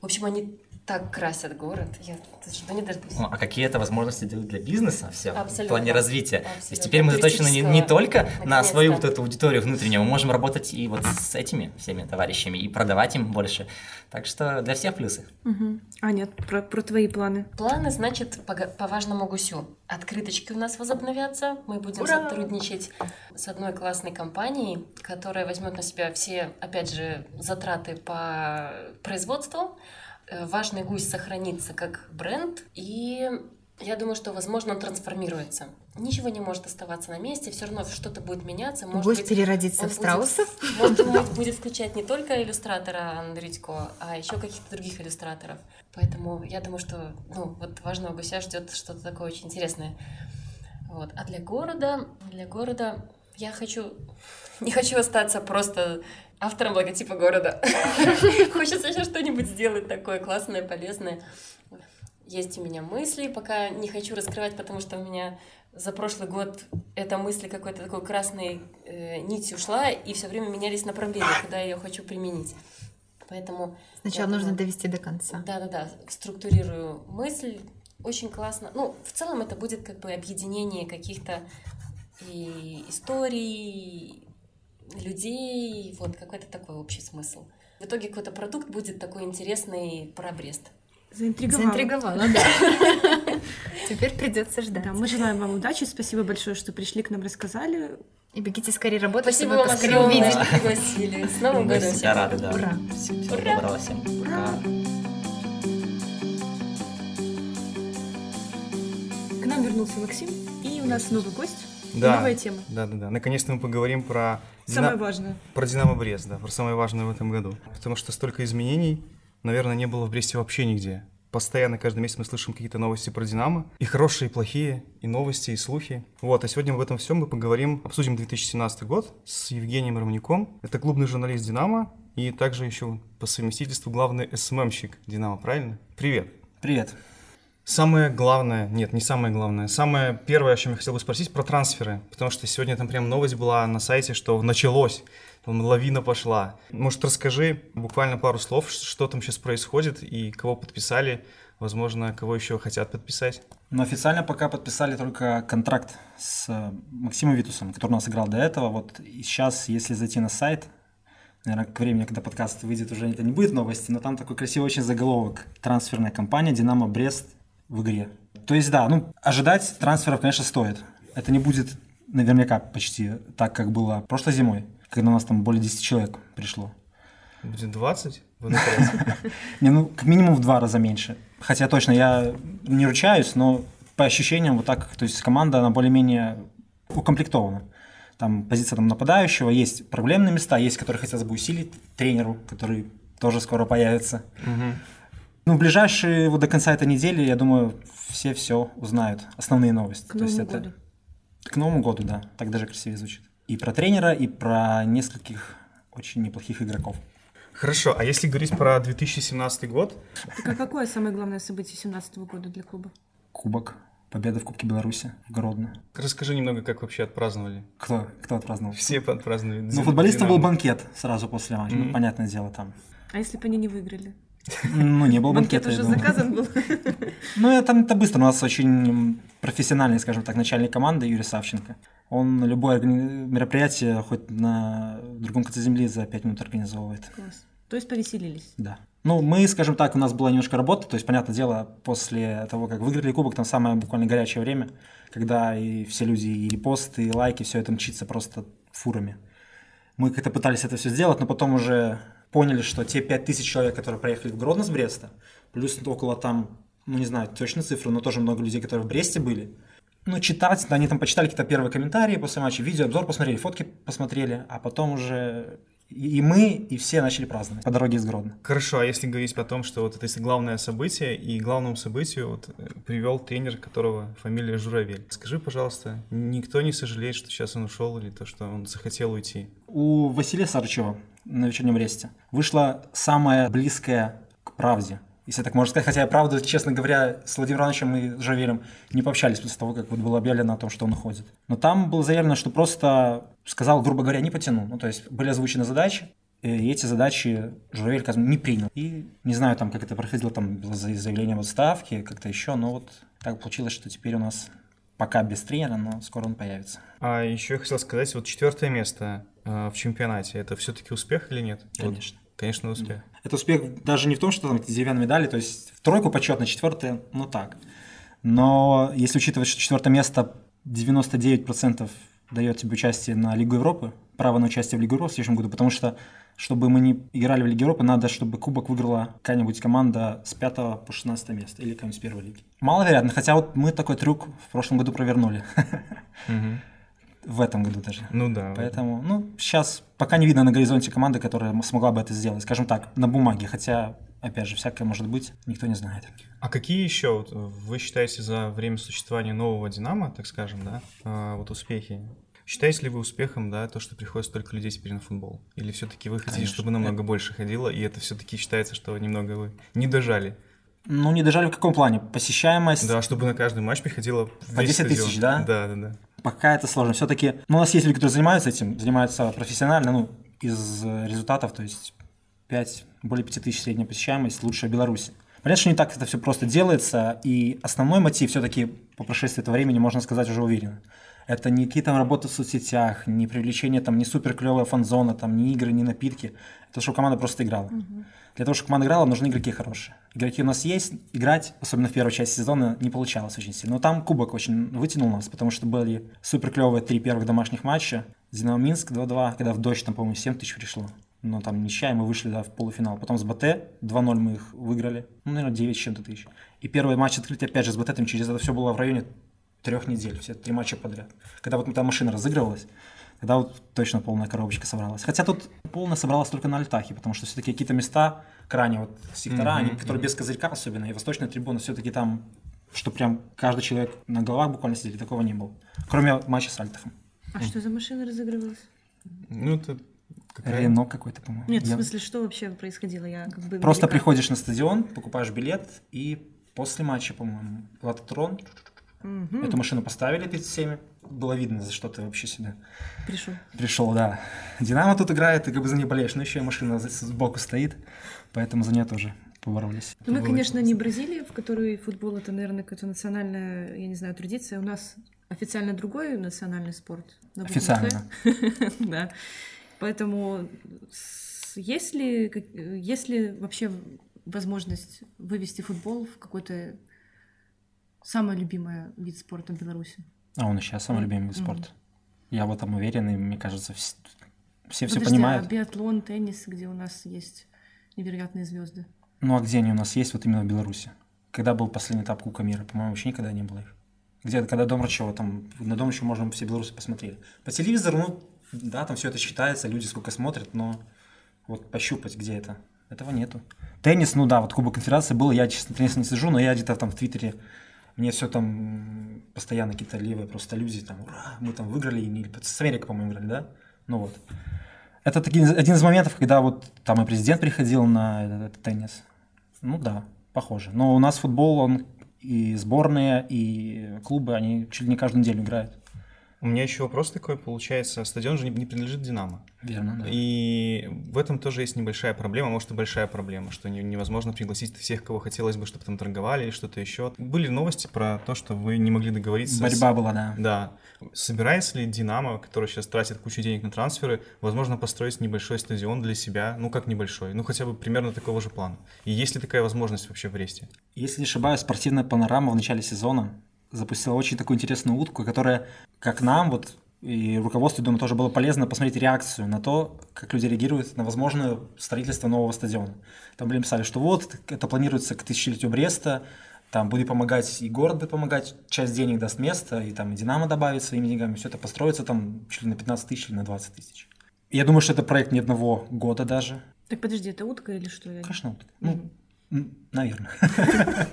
В общем, они так красят город. Я жду не дождусь. Ну, а какие это возможности делают для бизнеса все в Абсолютно. плане развития? То есть Абсолютно. теперь мы заточены не, не только на свою вот эту аудиторию внутреннюю, мы можем работать и вот с этими всеми товарищами и продавать им больше. Так что для всех плюсы. Мгм. Аня, про, про твои планы. Планы, значит, по, по важному гусю. Открыточки у нас возобновятся. Мы будем Ура! сотрудничать с одной классной компанией, которая возьмет на себя все, опять же, затраты по производству. Э, Важный гусь сохранится как бренд, и я думаю, что, возможно, он трансформируется. Ничего не может оставаться на месте, все равно что-то будет меняться. Может Гусь быть, переродится в будет- страуса. <laughs> может быть, будет включать не только иллюстратора Анны Редько, а еще каких-то других иллюстраторов. Поэтому я думаю, что ну, вот важного гуся ждет что-то такое очень интересное. Вот. А для города, для города Я хочу... <laughs> Не хочу остаться просто автором логотипа города. <laughs> Хочется еще что-нибудь сделать такое классное, полезное. Есть у меня мысли, пока не хочу раскрывать, потому что у меня за прошлый год эта мысль какой-то такой красной э, нитью ушла, и все время менялись направления, куда я ее хочу применить. Поэтому... Сначала я нужно думаю, довести до конца. Да-да-да, структурирую мысль. Очень классно. Ну, в целом это будет как бы объединение каких-то и историй, людей, вот какой-то такой общий смысл. В итоге какой-то продукт будет такой интересный про Брест. Заинтриговала. Заинтриговала, да. <laughs> Теперь придется ждать. Да, мы желаем вам удачи. Спасибо большое, что пришли к нам, рассказали. И бегите скорее работать, Спасибо чтобы вам поскорее что пригласили. С Новым Мы годом! всегда всех. рады, да. Ура. Всего доброго всем. Пока. К нам вернулся Максим, и у нас новый гость, и Да. новая тема. Да, да, да. Наконец-то мы поговорим про Самое Дина- важное. Про Динамо Брест, да, про самое важное в этом году. Потому что столько изменений, наверное, не было в Бресте вообще нигде. Постоянно каждый месяц мы слышим какие-то новости про Динамо. И хорошие, и плохие, и новости, и слухи. Вот, а сегодня об этом всем мы поговорим, обсудим 2017 год с Евгением Романюком. Это клубный журналист Динамо и также еще по совместительству главный СММщик Динамо, правильно? Привет. Привет. Самое главное, нет, не самое главное, самое первое, о чем я хотел бы спросить, про трансферы, потому что сегодня там прям новость была на сайте, что началось, там лавина пошла. Может, расскажи буквально пару слов, что там сейчас происходит и кого подписали, возможно, кого еще хотят подписать. Но официально пока подписали только контракт с э, Максимом Витусом, который у нас играл до этого. Вот и сейчас, если зайти на сайт, наверное, к времени, когда подкаст выйдет, уже это не будет новости, но там такой красивый очень заголовок. Трансферная компания «Динамо Брест» в игре. То есть, да, ну, ожидать трансферов, конечно, стоит. Это не будет наверняка почти так, как было прошлой зимой, когда у нас там более 10 человек пришло. Будет 20 в НКС? <laughs> Не, ну, как минимум в два раза меньше. Хотя точно, я не ручаюсь, но по ощущениям вот так, то есть команда, она более-менее укомплектована. Там позиция там, нападающего, есть проблемные места, есть, которые хотелось бы усилить тренеру, который тоже скоро появится. Мгм. Ну, в ближайшие, вот до конца этой недели, я думаю, все все узнают, основные новости. К То есть Новому это- году. К Новому году, да. Так даже красивее звучит. И про тренера, и про нескольких очень неплохих игроков. Хорошо, а если говорить про 2017 год, Так а какое самое главное событие 2017 года для клуба? Кубок. Победа в Кубке Беларуси в Гродно. расскажи немного, как вообще отпраздновали. Кто, кто отпраздновал? Все отпраздновали. Ну, футболистов был банкет сразу после матча. Ну, Мгм. понятное дело, там. А если бы они не выиграли? Ну, не было Банкет банкета. я уже заказан был. <laughs> Ну, это, там это быстро. У нас очень профессиональный, скажем так, начальник команды Юрий Савченко. Он любое мероприятие хоть на другом конце земли за пять минут организовывает. Класс. То есть повеселились. Да. Ну, мы, скажем так, у нас была немножко работа, то есть, понятное дело, после того, как выиграли кубок, там самое буквально горячее время, когда и все люди, и репосты, и лайки, все это мчится просто фурами. Мы как-то пытались это все сделать, но потом уже поняли, что те 5000 человек, которые проехали в Гродно с Бреста, плюс около там, ну не знаю точно цифру, но тоже много людей, которые в Бресте были, ну, читать, да, они там почитали какие-то первые комментарии после матча, видеообзор посмотрели, фотки посмотрели, а потом уже и мы, и все начали праздновать по дороге из Гродно. Хорошо, а если говорить о том, что вот это если главное событие, и главному событию вот, э, привел тренер, которого фамилия Журавель. Скажи, пожалуйста, никто не сожалеет, что сейчас он ушел или то, что он захотел уйти? У Василия Сарычева на вечернем ресте вышла самая близкая к правде. Если так можно сказать, хотя я правда, честно говоря, с Владимиром Ивановичем и Жавелем не пообщались после того, как вот было объявлено о том, что он уходит. Но там было заявлено, что просто сказал, грубо говоря, не потянул. Ну, то есть были озвучены задачи, и эти задачи Журавель казалось, не принял. И не знаю, там, как это проходило, там было за- заявление об отставке, как-то еще, но вот так получилось, что теперь у нас пока без тренера, но скоро он появится. А еще я хотел сказать, вот четвертое место в чемпионате, это все-таки успех или нет? Вот, Конечно. конечно, успех. Это успех даже не в том, что там деревянные медали, то есть в тройку почетно, четвертое, ну так. Но если учитывать, что четвертое место 99% дает тебе участие на Лигу Европы, право на участие в Лигу Европы в следующем году, потому что чтобы мы не играли в Лиге Европы, надо, чтобы кубок выиграла какая-нибудь команда с 5 по 16 место или какая-нибудь с первой лиги. Маловероятно, хотя вот мы такой трюк в прошлом году провернули. Мгм. В этом году даже. Ну да. Поэтому, ну, сейчас пока не видно на горизонте команды, которая смогла бы это сделать. Скажем так, на бумаге. Хотя, опять же, всякое может быть, никто не знает. А какие еще вот, вы считаете за время существования нового Динамо, так скажем, да, а, вот успехи? Считаете ли вы успехом, да, то, что приходит столько людей теперь на футбол? Или все-таки вы хотите, Конечно. чтобы намного больше ходило, и это все-таки считается, что немного вы не дожали? Ну, не дожали в каком плане? Посещаемость? Да, чтобы на каждый матч приходило По весь 10 тысяч, да? Да, да, да. Пока это сложно. Все-таки, ну, у нас есть люди, которые занимаются этим, занимаются профессионально, ну, из результатов, то есть 5, более 5 тысяч средняя посещаемость, лучшая Беларуси. Понятно, что не так это все просто делается, и основной мотив все-таки по прошествии этого времени, можно сказать, уже уверенно. Это не какие там работы в соцсетях, не привлечение там, не супер клевая фан-зона, там, не игры, не напитки. Это чтобы команда просто играла. Для того, чтобы команда играла, нужны игроки хорошие. Игроки у нас есть, играть, особенно в первой части сезона, не получалось очень сильно. Но там кубок очень вытянул нас, потому что были супер клевые три первых домашних матча. Динамо Минск 2-2, когда в дождь там, по-моему, 7 тысяч пришло. Но там ничья, и мы вышли да, в полуфинал. Потом с БТ 2-0 мы их выиграли. Ну, наверное, 9 с чем-то тысяч. И первый матч открытия, опять же, с БТ, там через это все было в районе трех недель, все три матча подряд. Когда вот там машина разыгрывалась, тогда вот точно полная коробочка собралась. Хотя тут полная собралась только на Альтахе, потому что все-таки какие-то места, крайне вот сектора, Мгм, они, которые без козырька особенно, и восточная трибуна, все-таки там, что прям каждый человек на головах буквально сидели, такого не было. Кроме матча с Альтахом. А что за машина разыгрывалась? Ну, это какая- Рено какой-то, по-моему. Нет, в Я- смысле, что вообще происходило? Я как бы Просто приходишь на стадион, покупаешь билет, и после матча, по-моему, Лототрон, Мгм. эту машину поставили перед всеми. Было видно, за что ты вообще сюда Пришел. пришел, да. Динамо тут играет, ты как бы за ней болеешь, но еще и машина сбоку стоит, поэтому за нее тоже поборолись. Ну, мы, было конечно, не Бразилия, в которой футбол это, наверное, какая-то национальная, я не знаю, традиция. У нас официально другой национальный спорт. на Официально. <laughs> Да. Поэтому есть ли, есть ли вообще возможность вывести футбол в какой-то самый любимый вид спорта в Беларуси? А он и сейчас самый любимый вид спорта. Я в этом уверен, и мне кажется, вс- все все Подожди, понимают. а биатлон, теннис, где у нас есть невероятные звезды. Ну а где они у нас есть вот именно в Беларуси? Когда был последний этап Кубка мира? По-моему, вообще никогда не было их. Где, когда Домрачева, там, на Домрачева можно все белорусы посмотрели. По телевизору, ну, да, там все это считается, люди сколько смотрят, но вот пощупать, где это, этого нету. Теннис, ну да, вот Кубок Конфедерации был, я, честно, теннис не сижу, но я где-то там в Твиттере, мне все там постоянно какие-то левые просто люди, там, ура, мы там выиграли, или с Америкой, по-моему, играли, да? Ну вот. Это таки- один из моментов, когда вот там и президент приходил на этот, этот теннис. Ну да, похоже. Но у нас футбол, он и сборные, и клубы, они чуть ли не каждую неделю играют. У меня еще вопрос такой, получается, стадион же не, принадлежит Динамо. Верно, да. И в этом тоже есть небольшая проблема, может и большая проблема, что не- невозможно пригласить всех, кого хотелось бы, чтобы там торговали или что-то еще. Были новости про то, что вы не могли договориться. с- Борьба была, да. Да. Собирается ли Динамо, который сейчас тратит кучу денег на трансферы, возможно, построить небольшой стадион для себя? Ну, как небольшой? Ну, хотя бы примерно такого же плана. И есть ли такая возможность вообще в Бресте? Если не ошибаюсь, спортивная панорама в начале сезона запустила очень такую интересную утку, которая, как нам, вот и руководству, думаю, тоже было полезно посмотреть реакцию на то, как люди реагируют на возможное строительство нового стадиона. Там были писали, что вот, это планируется к тысячелетию Бреста, там будет помогать, и город будет помогать, часть денег даст место, и там и Динамо добавит своими деньгами, все это построится там чуть ли на 15 тысяч или на 20 тысяч. Я думаю, что это проект не одного года даже. Так подожди, это утка или что? Конечно, вот. Ну, м, наверное. <laughs>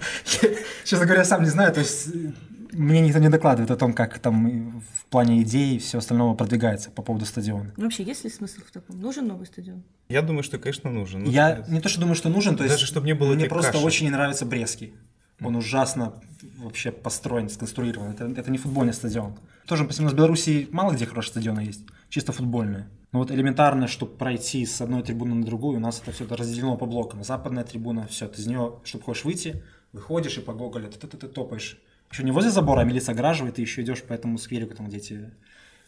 Честно говоря, сам не знаю, то есть э, мне никто не докладывает о том, как там в плане идей и всего остального продвигается по поводу стадиона. Ну, Вообще, есть ли смысл в таком? Нужен новый стадион? Я думаю, что, конечно, нужен. Ну, Я не то, что думаю, что нужен, то есть Даже чтоб не было мне просто каши. очень не нравится Брестский. Он ужасно вообще построен, сконструирован. Это, это не футбольный стадион. Тоже, по у нас в Беларуси мало где хорошие стадионы есть, чисто футбольные. Но вот элементарно, чтобы пройти с одной трибуны на другую, у нас это все разделено по блокам. Западная трибуна, все, ты из нее, чтобы хочешь выйти, выходишь и по Гоголю, ты, ты, ты топаешь. Еще не возле забора, а милиция ограживает, ты еще идешь по этому скверику, там, где эти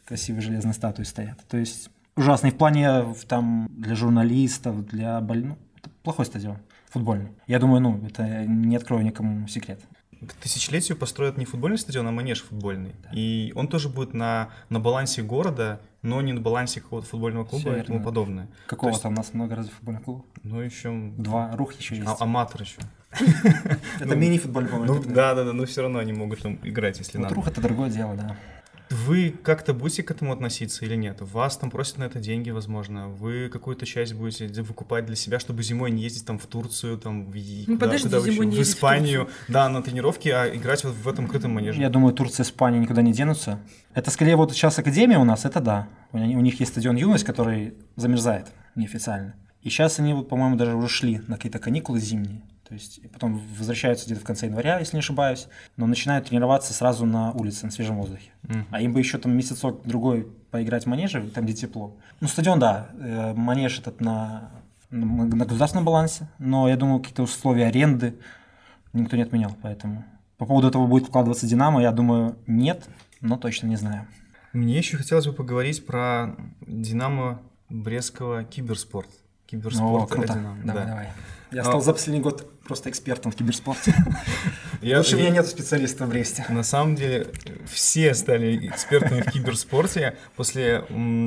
красивые железные статуи стоят. То есть ужасно. И в плане там для журналистов, для больных. это плохой стадион футбольный. Я думаю, ну, это не открою никому секрет. К тысячелетию построят не футбольный стадион, а манеж футбольный. И он тоже будет на, на балансе города, но не на балансе какого-то футбольного клуба Всё и тому подобное. Какого То есть- там у нас много разве футбольных клубов? Ну, еще... Два. Рух еще есть. А, аматор еще. <laughs> это мини-футбольный, по-моему. Ну, да, да, да, но все равно они могут там играть, если надо. рух это другое дело, да. Вы как-то будете к этому относиться или нет? Вас там просят на это деньги, возможно. Вы какую-то часть будете выкупать для себя, чтобы зимой не ездить там в Турцию, там в, Ну, куда- подожди, куда зимой в ездить в Испанию, да, на тренировки, а играть вот в этом крытом манеже. Я думаю, Турция и Испания никуда не денутся. Это скорее вот сейчас Академия у нас, это да. У них у них есть стадион Юность, который замерзает неофициально. И сейчас они, вот, по-моему, даже уже шли на какие-то каникулы зимние. То есть и потом возвращаются где-то в конце января, если не ошибаюсь, но начинают тренироваться сразу на улице, на свежем воздухе. Мгм. А им бы еще там месяцок-другой поиграть в манеже, там, где тепло. Ну, стадион, да, э, манеж этот на, на государственном балансе, но я думаю, какие-то условия аренды никто не отменял, поэтому... По поводу этого будет вкладываться Динамо, я думаю, нет, но точно не знаю. Мне еще хотелось бы поговорить про Динамо Брестского киберспорт. Киберспорт О, круто. Динамо, Давай, да. давай. Я А- стал за последний год просто экспертом в киберспорте. <laughs> Я- Лучше меня нет специалиста в Бресте. На самом деле все стали экспертами в киберспорте после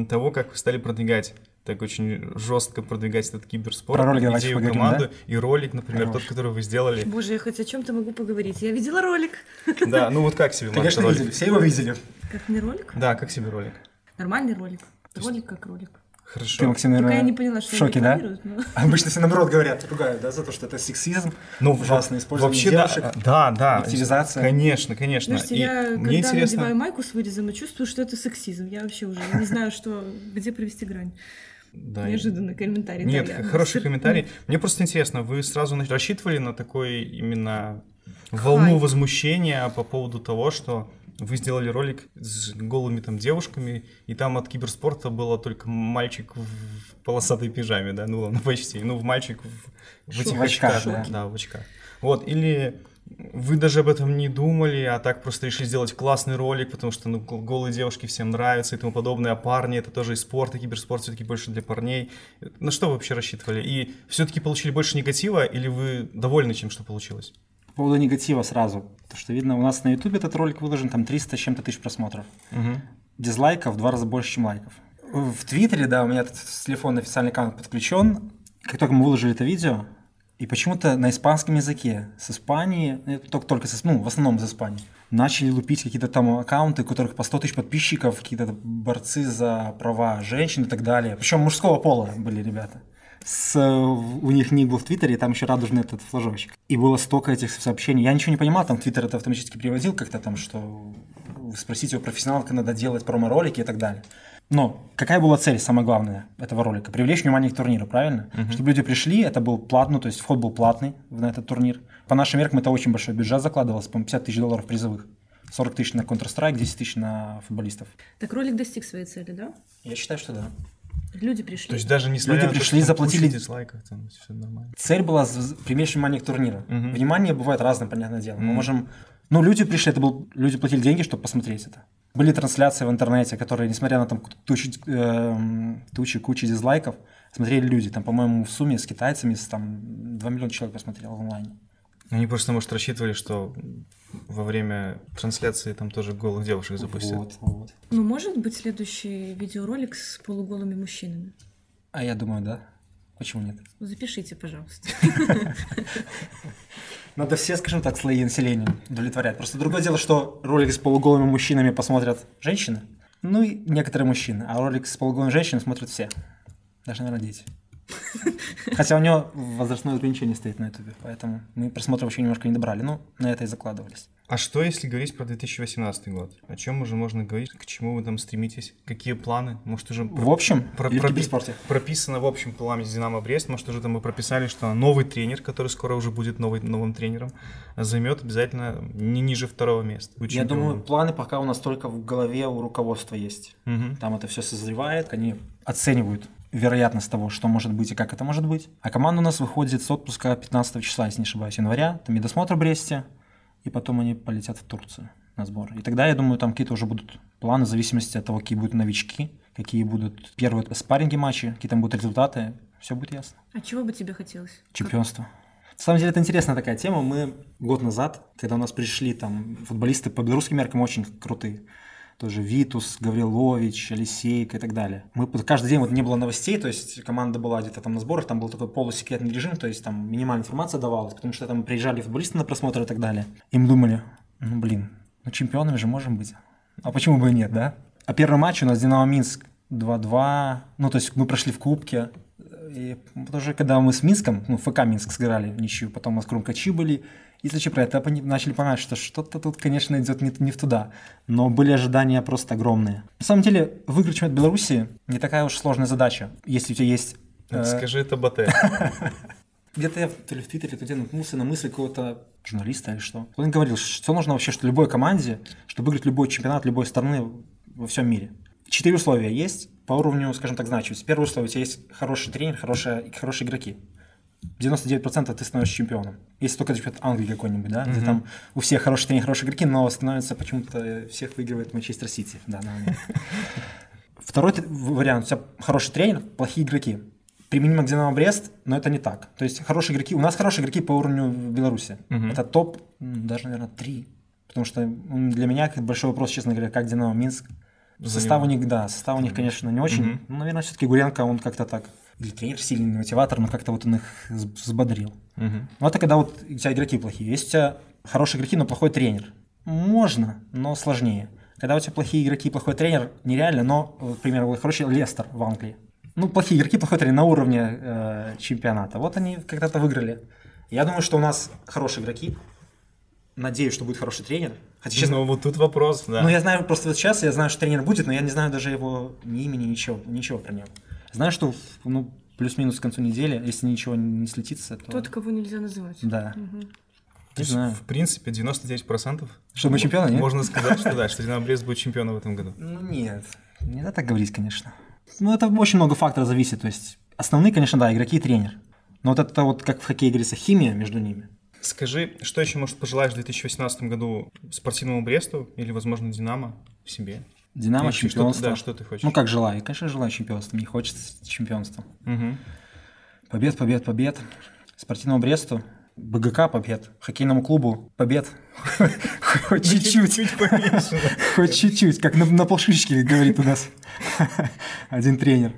того, как вы стали продвигать так очень жестко продвигать этот киберспорт, Про ролик идею поговорим, команды и ролик, например, Хорош. тот, который вы сделали. Боже, я хоть о чем-то могу поговорить. Я видела ролик. <laughs> Да, ну вот как себе, Маша, Конечно, ролик? видели, все его видели. Как не ролик? Да, как себе ролик? Нормальный ролик. Ролик как ролик. Ты, Хорошо. Максим, Пока наверное, я не поняла, что в шоке, да? но- <laughs> Обычно все наоборот говорят, ругают, да, за то, что это сексизм, Ну, ужасное использование Вообще, да, девушек. да, да. объективизация. Конечно, конечно. Слушайте, И я мне когда интересно... надеваю майку с вырезом, я чувствую, что это сексизм. Я вообще уже не знаю, что, где провести грань. Да, Неожиданный комментарий. Нет, да, я- хороший комментарий. Мне просто интересно, вы сразу рассчитывали на такой именно волну возмущения по поводу того, что вы сделали ролик с голыми там девушками, и там от киберспорта было только мальчик в полосатой пижаме, да, ну ладно, <laughs> почти, ну в мальчик в, в этих В очках, очках, да, да. в очках. Вот, или вы даже об этом не думали, а так просто решили сделать классный ролик, потому что ну, гол- голые девушки всем нравятся и тому подобное, а парни это тоже и спорт, и киберспорт все-таки больше для парней. На что вы вообще рассчитывали? И все-таки получили больше негатива, или вы довольны чем, что получилось? По поводу негатива сразу. То, что видно, у нас на ютубе этот ролик выложен, там 300 с чем-то тысяч просмотров. Дизлайков в два раза больше, чем лайков. В Твиттере, да, у меня тут с телефона официальный аккаунт подключен. Как только мы выложили это видео, и почему-то на испанском языке с Испании, э, только, только с, ну, в основном из Испании, начали лупить какие-то там аккаунты, у которых по 100 тысяч подписчиков, какие-то борцы за права женщин и так далее. Причем мужского пола были ребята. С, э, у них ник был в Твиттере, и там еще радужный этот флажочек. И было столько этих сообщений. Я ничего не понимал, там Твиттер это автоматически переводил как-то там, что вы спросите у профессионала, как надо делать промо-ролики и так далее. Но какая была цель, самое главное, этого ролика? Привлечь внимание к турниру, правильно? Чтобы люди пришли, это был платно, то есть вход был платный на этот турнир. По нашим меркам это очень большой бюджет закладывался, по-моему, 50 тысяч долларов призовых. 40 тысяч на Counter-Strike, 10 тысяч на футболистов. Так ролик достиг своей цели, да? Я считаю, что да. Люди пришли. То есть даже несмотря Люди то, пришли, там заплатили- дизлайков, там все нормально. Цель была привлечь внимание к турниру. Мгм. Внимание бывает разным, понятное дело. Мы Мгм. можем... Ну, люди пришли, это был... Люди платили деньги, чтобы посмотреть это. Были трансляции в интернете, которые, несмотря на там тучи, эм, тучи кучи дизлайков, смотрели люди. Там, по-моему, в сумме с китайцами с, там 2 миллиона человек посмотрело в онлайне. Они просто, может, рассчитывали, что во время трансляции там тоже голых девушек запустят. Вот, вот. Ну, может быть, следующий видеоролик с полуголыми мужчинами? А я думаю, да. Почему нет? Запишите, пожалуйста. <laughs> Надо все, скажем так, слои населения удовлетворять. Просто другое дело, что ролик с полуголыми мужчинами посмотрят женщины, ну и некоторые мужчины, а ролик с полуголыми женщинами смотрят все. Даже, наверное, дети. Хотя у него возрастное ограничение стоит на ютубе, поэтому мы просмотров еще немножко не добрали, но на это и закладывались. А что, если говорить про 2018 год? О чем уже можно говорить? К чему вы там стремитесь? Какие планы? Может, уже В общем, про- или в пропи- прописано в общем плане Динамо Брест? Может, уже там мы прописали, что новый тренер, который скоро уже будет новый, новым тренером, займет обязательно не ниже второго места. будет Я думаю, планы пока у нас только в голове у руководства есть. Мгм. Там это все созревает, они оценивают вероятность того, что может быть и как это может быть. А команда у нас выходит с отпуска 15 числа, если не ошибаюсь, января. Там медосмотр в Бресте, и потом они полетят в Турцию на сбор. И тогда, я думаю, там какие-то уже будут планы в зависимости от того, какие будут новички, какие будут первые спарринги матчи, какие там будут результаты. Все будет ясно. А чего бы тебе хотелось? Чемпионство. На самом деле это интересная такая тема. Мы год назад, когда у нас пришли там футболисты по белорусским меркам очень крутые, тоже Витус, Гаврилович, Алисейка и так далее. Мы каждый день вот не было новостей, то есть команда была где-то там на сборах, там был такой полусекретный режим, то есть там минимальная информация давалась, потому что там приезжали футболисты на просмотр и так далее. И мы думали, ну блин, ну чемпионами же можем быть. А почему бы и нет, да? А первый матч у нас Динамо Минск 2-2. Ну, то есть мы прошли в Кубке. И тоже когда мы с Минском, ну, ФК Минск сыграли ничью, потом у нас Крумкачи были, и если про это начали понимать, что что-то тут, конечно, идет не, не в туда. Но были ожидания просто огромные. На самом деле, выиграть чемпионат Беларуси не такая уж сложная задача, если у тебя есть... Э... Скажи это Батэ. <laughs> Где-то я то ли в Твиттере, то где наткнулся на мысль какого-то журналиста или что. Он говорил, что нужно вообще, что любой команде, чтобы выиграть любой чемпионат любой страны во всем мире. Четыре условия есть по уровню, скажем так, значимости. Первое условие, у тебя есть хороший тренер, хорошие, хорошие игроки. 99% ты становишься чемпионом. Если только чемпионат Англии какой-нибудь, да, mm-hmm. где там у всех хорошие тренеры, хорошие игроки, но становится почему-то всех выигрывает Манчестер Сити. Да, <laughs> Второй вариант, у тебя хороший тренер, плохие игроки. Применимо к Динамо Брест, но это не так. То есть хорошие игроки, у нас хорошие игроки по уровню в Беларуси. Mm-hmm. Это топ, даже, наверное, три. Потому что для меня большой вопрос, честно говоря, как Динамо Минск Состав у них, да, состав у них, конечно, не очень. Угу. Но, наверное, все-таки Гуренко, он как-то так. Или тренер сильный мотиватор, но как-то вот он их взбодрил. Угу. Ну, это когда вот у тебя игроки плохие. Есть у тебя хорошие игроки, но плохой тренер. Можно, но сложнее. Когда у тебя плохие игроки плохой тренер, нереально, но, например, вот, короче, Лестер в Англии. Ну, плохие игроки, плохой тренер на уровне э, чемпионата. Вот они когда-то выиграли. Я думаю, что у нас хорошие игроки. Надеюсь, что будет хороший тренер. Хотя, честно, ну, вот тут вопрос, да. Ну, я знаю просто вот сейчас, я знаю, что тренер будет, но я не знаю даже его ни имени, ничего, ничего про него. Знаю, что, ну, плюс-минус к концу недели, если ничего не слетится, то... Тот, кого нельзя называть. Да. Угу. То есть, знаю. в принципе, 99% что мы чемпионы, нет? Можно сказать, что да, что Динамо Брест будет чемпионом в этом году. Ну нет, не надо так говорить, конечно. Ну это очень много факторов зависит, то есть основные, конечно, да, игроки и тренер. Но вот это вот, как в хоккее говорится, химия между ними. Скажи, что еще, может, пожелаешь в 2018 году спортивному Бресту или, возможно, Динамо себе? Динамо Или чемпионство. Что да, что ты хочешь? Ну, как желаю. Конечно, желаю чемпионства. Мне хочется чемпионства. Угу. Побед, побед, побед. Спортивному Бресту БГК побед, хоккейному клубу побед. <laughs> Хоть чуть-чуть. <laughs> Хоть чуть-чуть, как на, полшишечке говорит у нас <laughs> один тренер.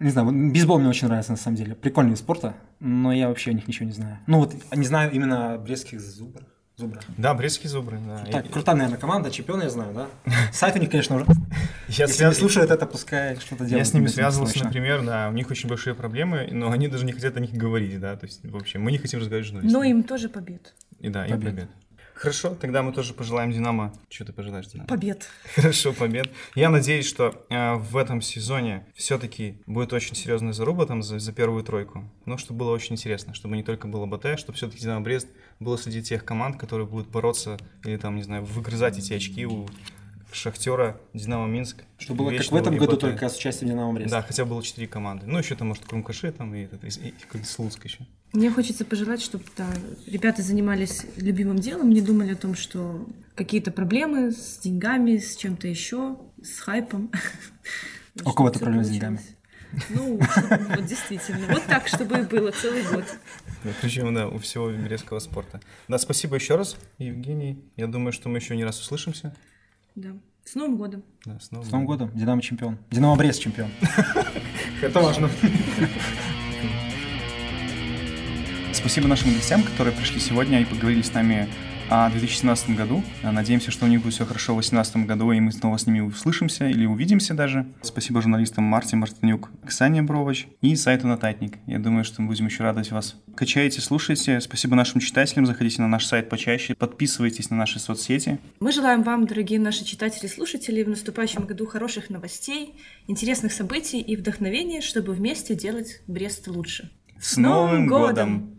Не знаю, бейсбол мне очень нравится на самом деле. Прикольный спорта, но я вообще о них ничего не знаю. Ну вот не знаю именно о брестских зубрах. Зубры. Да, брестские зубры, да. Так, и... крутая, наверное, команда, чемпион я знаю, да? Сайт у них, конечно, уже. Я Если связ... не слушают это, пускай что-то делают. Я с ними связывался, например, да, у них очень большие проблемы, но они даже не хотят о них говорить, да, то есть, в общем, мы не хотим разговаривать с журналистами. Но им тоже побед. И да, побед. им побед. Хорошо, тогда мы тоже пожелаем Динамо. Что ты пожелаешь, Динамо? Побед. <laughs> Хорошо, побед. Я надеюсь, что э, в этом сезоне все-таки будет очень серьезная заруба там за, за первую тройку. Но чтобы было очень интересно, чтобы не только было БТ, чтобы все-таки Динамо Брест было среди тех команд, которые будут бороться или там, не знаю, выгрызать эти очки у Шахтера, Динамо Минск. Что было как в этом году, БТ. только с участием Динамо Брест. Да, хотя было четыре команды. Ну, еще там, может, Крумкаши там и, и, и, и Слуцк еще. Мне хочется пожелать, чтобы да, ребята занимались любимым делом, не думали о том, что какие-то проблемы с деньгами, с чем-то еще, с хайпом. <laughs> У кого-то проблемы с деньгами? Ну, вот действительно. Вот так, чтобы и было целый год. Причем, да, у всего березского спорта. Да, спасибо еще раз, Евгений. Я думаю, что мы еще не раз услышимся. Да. С Новым годом. Да, с Новым, с Новым годом. Динамо чемпион. Динамо Брест чемпион. <laughs> Это важно. Спасибо нашим гостям, которые пришли сегодня и поговорили с нами о 2017 году. Надеемся, что у них будет все хорошо в 2018 году, и мы снова с ними услышимся или увидимся даже. Спасибо журналистам Марте Мартынюк, Ксане Бровоч и сайту Нататник. Я думаю, что мы будем еще радовать вас. Качайте, слушайте. Спасибо нашим читателям. Заходите на наш сайт почаще. Подписывайтесь на наши соцсети. Мы желаем вам, дорогие наши читатели и слушатели, в наступающем году хороших новостей, интересных событий и вдохновения, чтобы вместе делать Брест лучше. С Новым годом!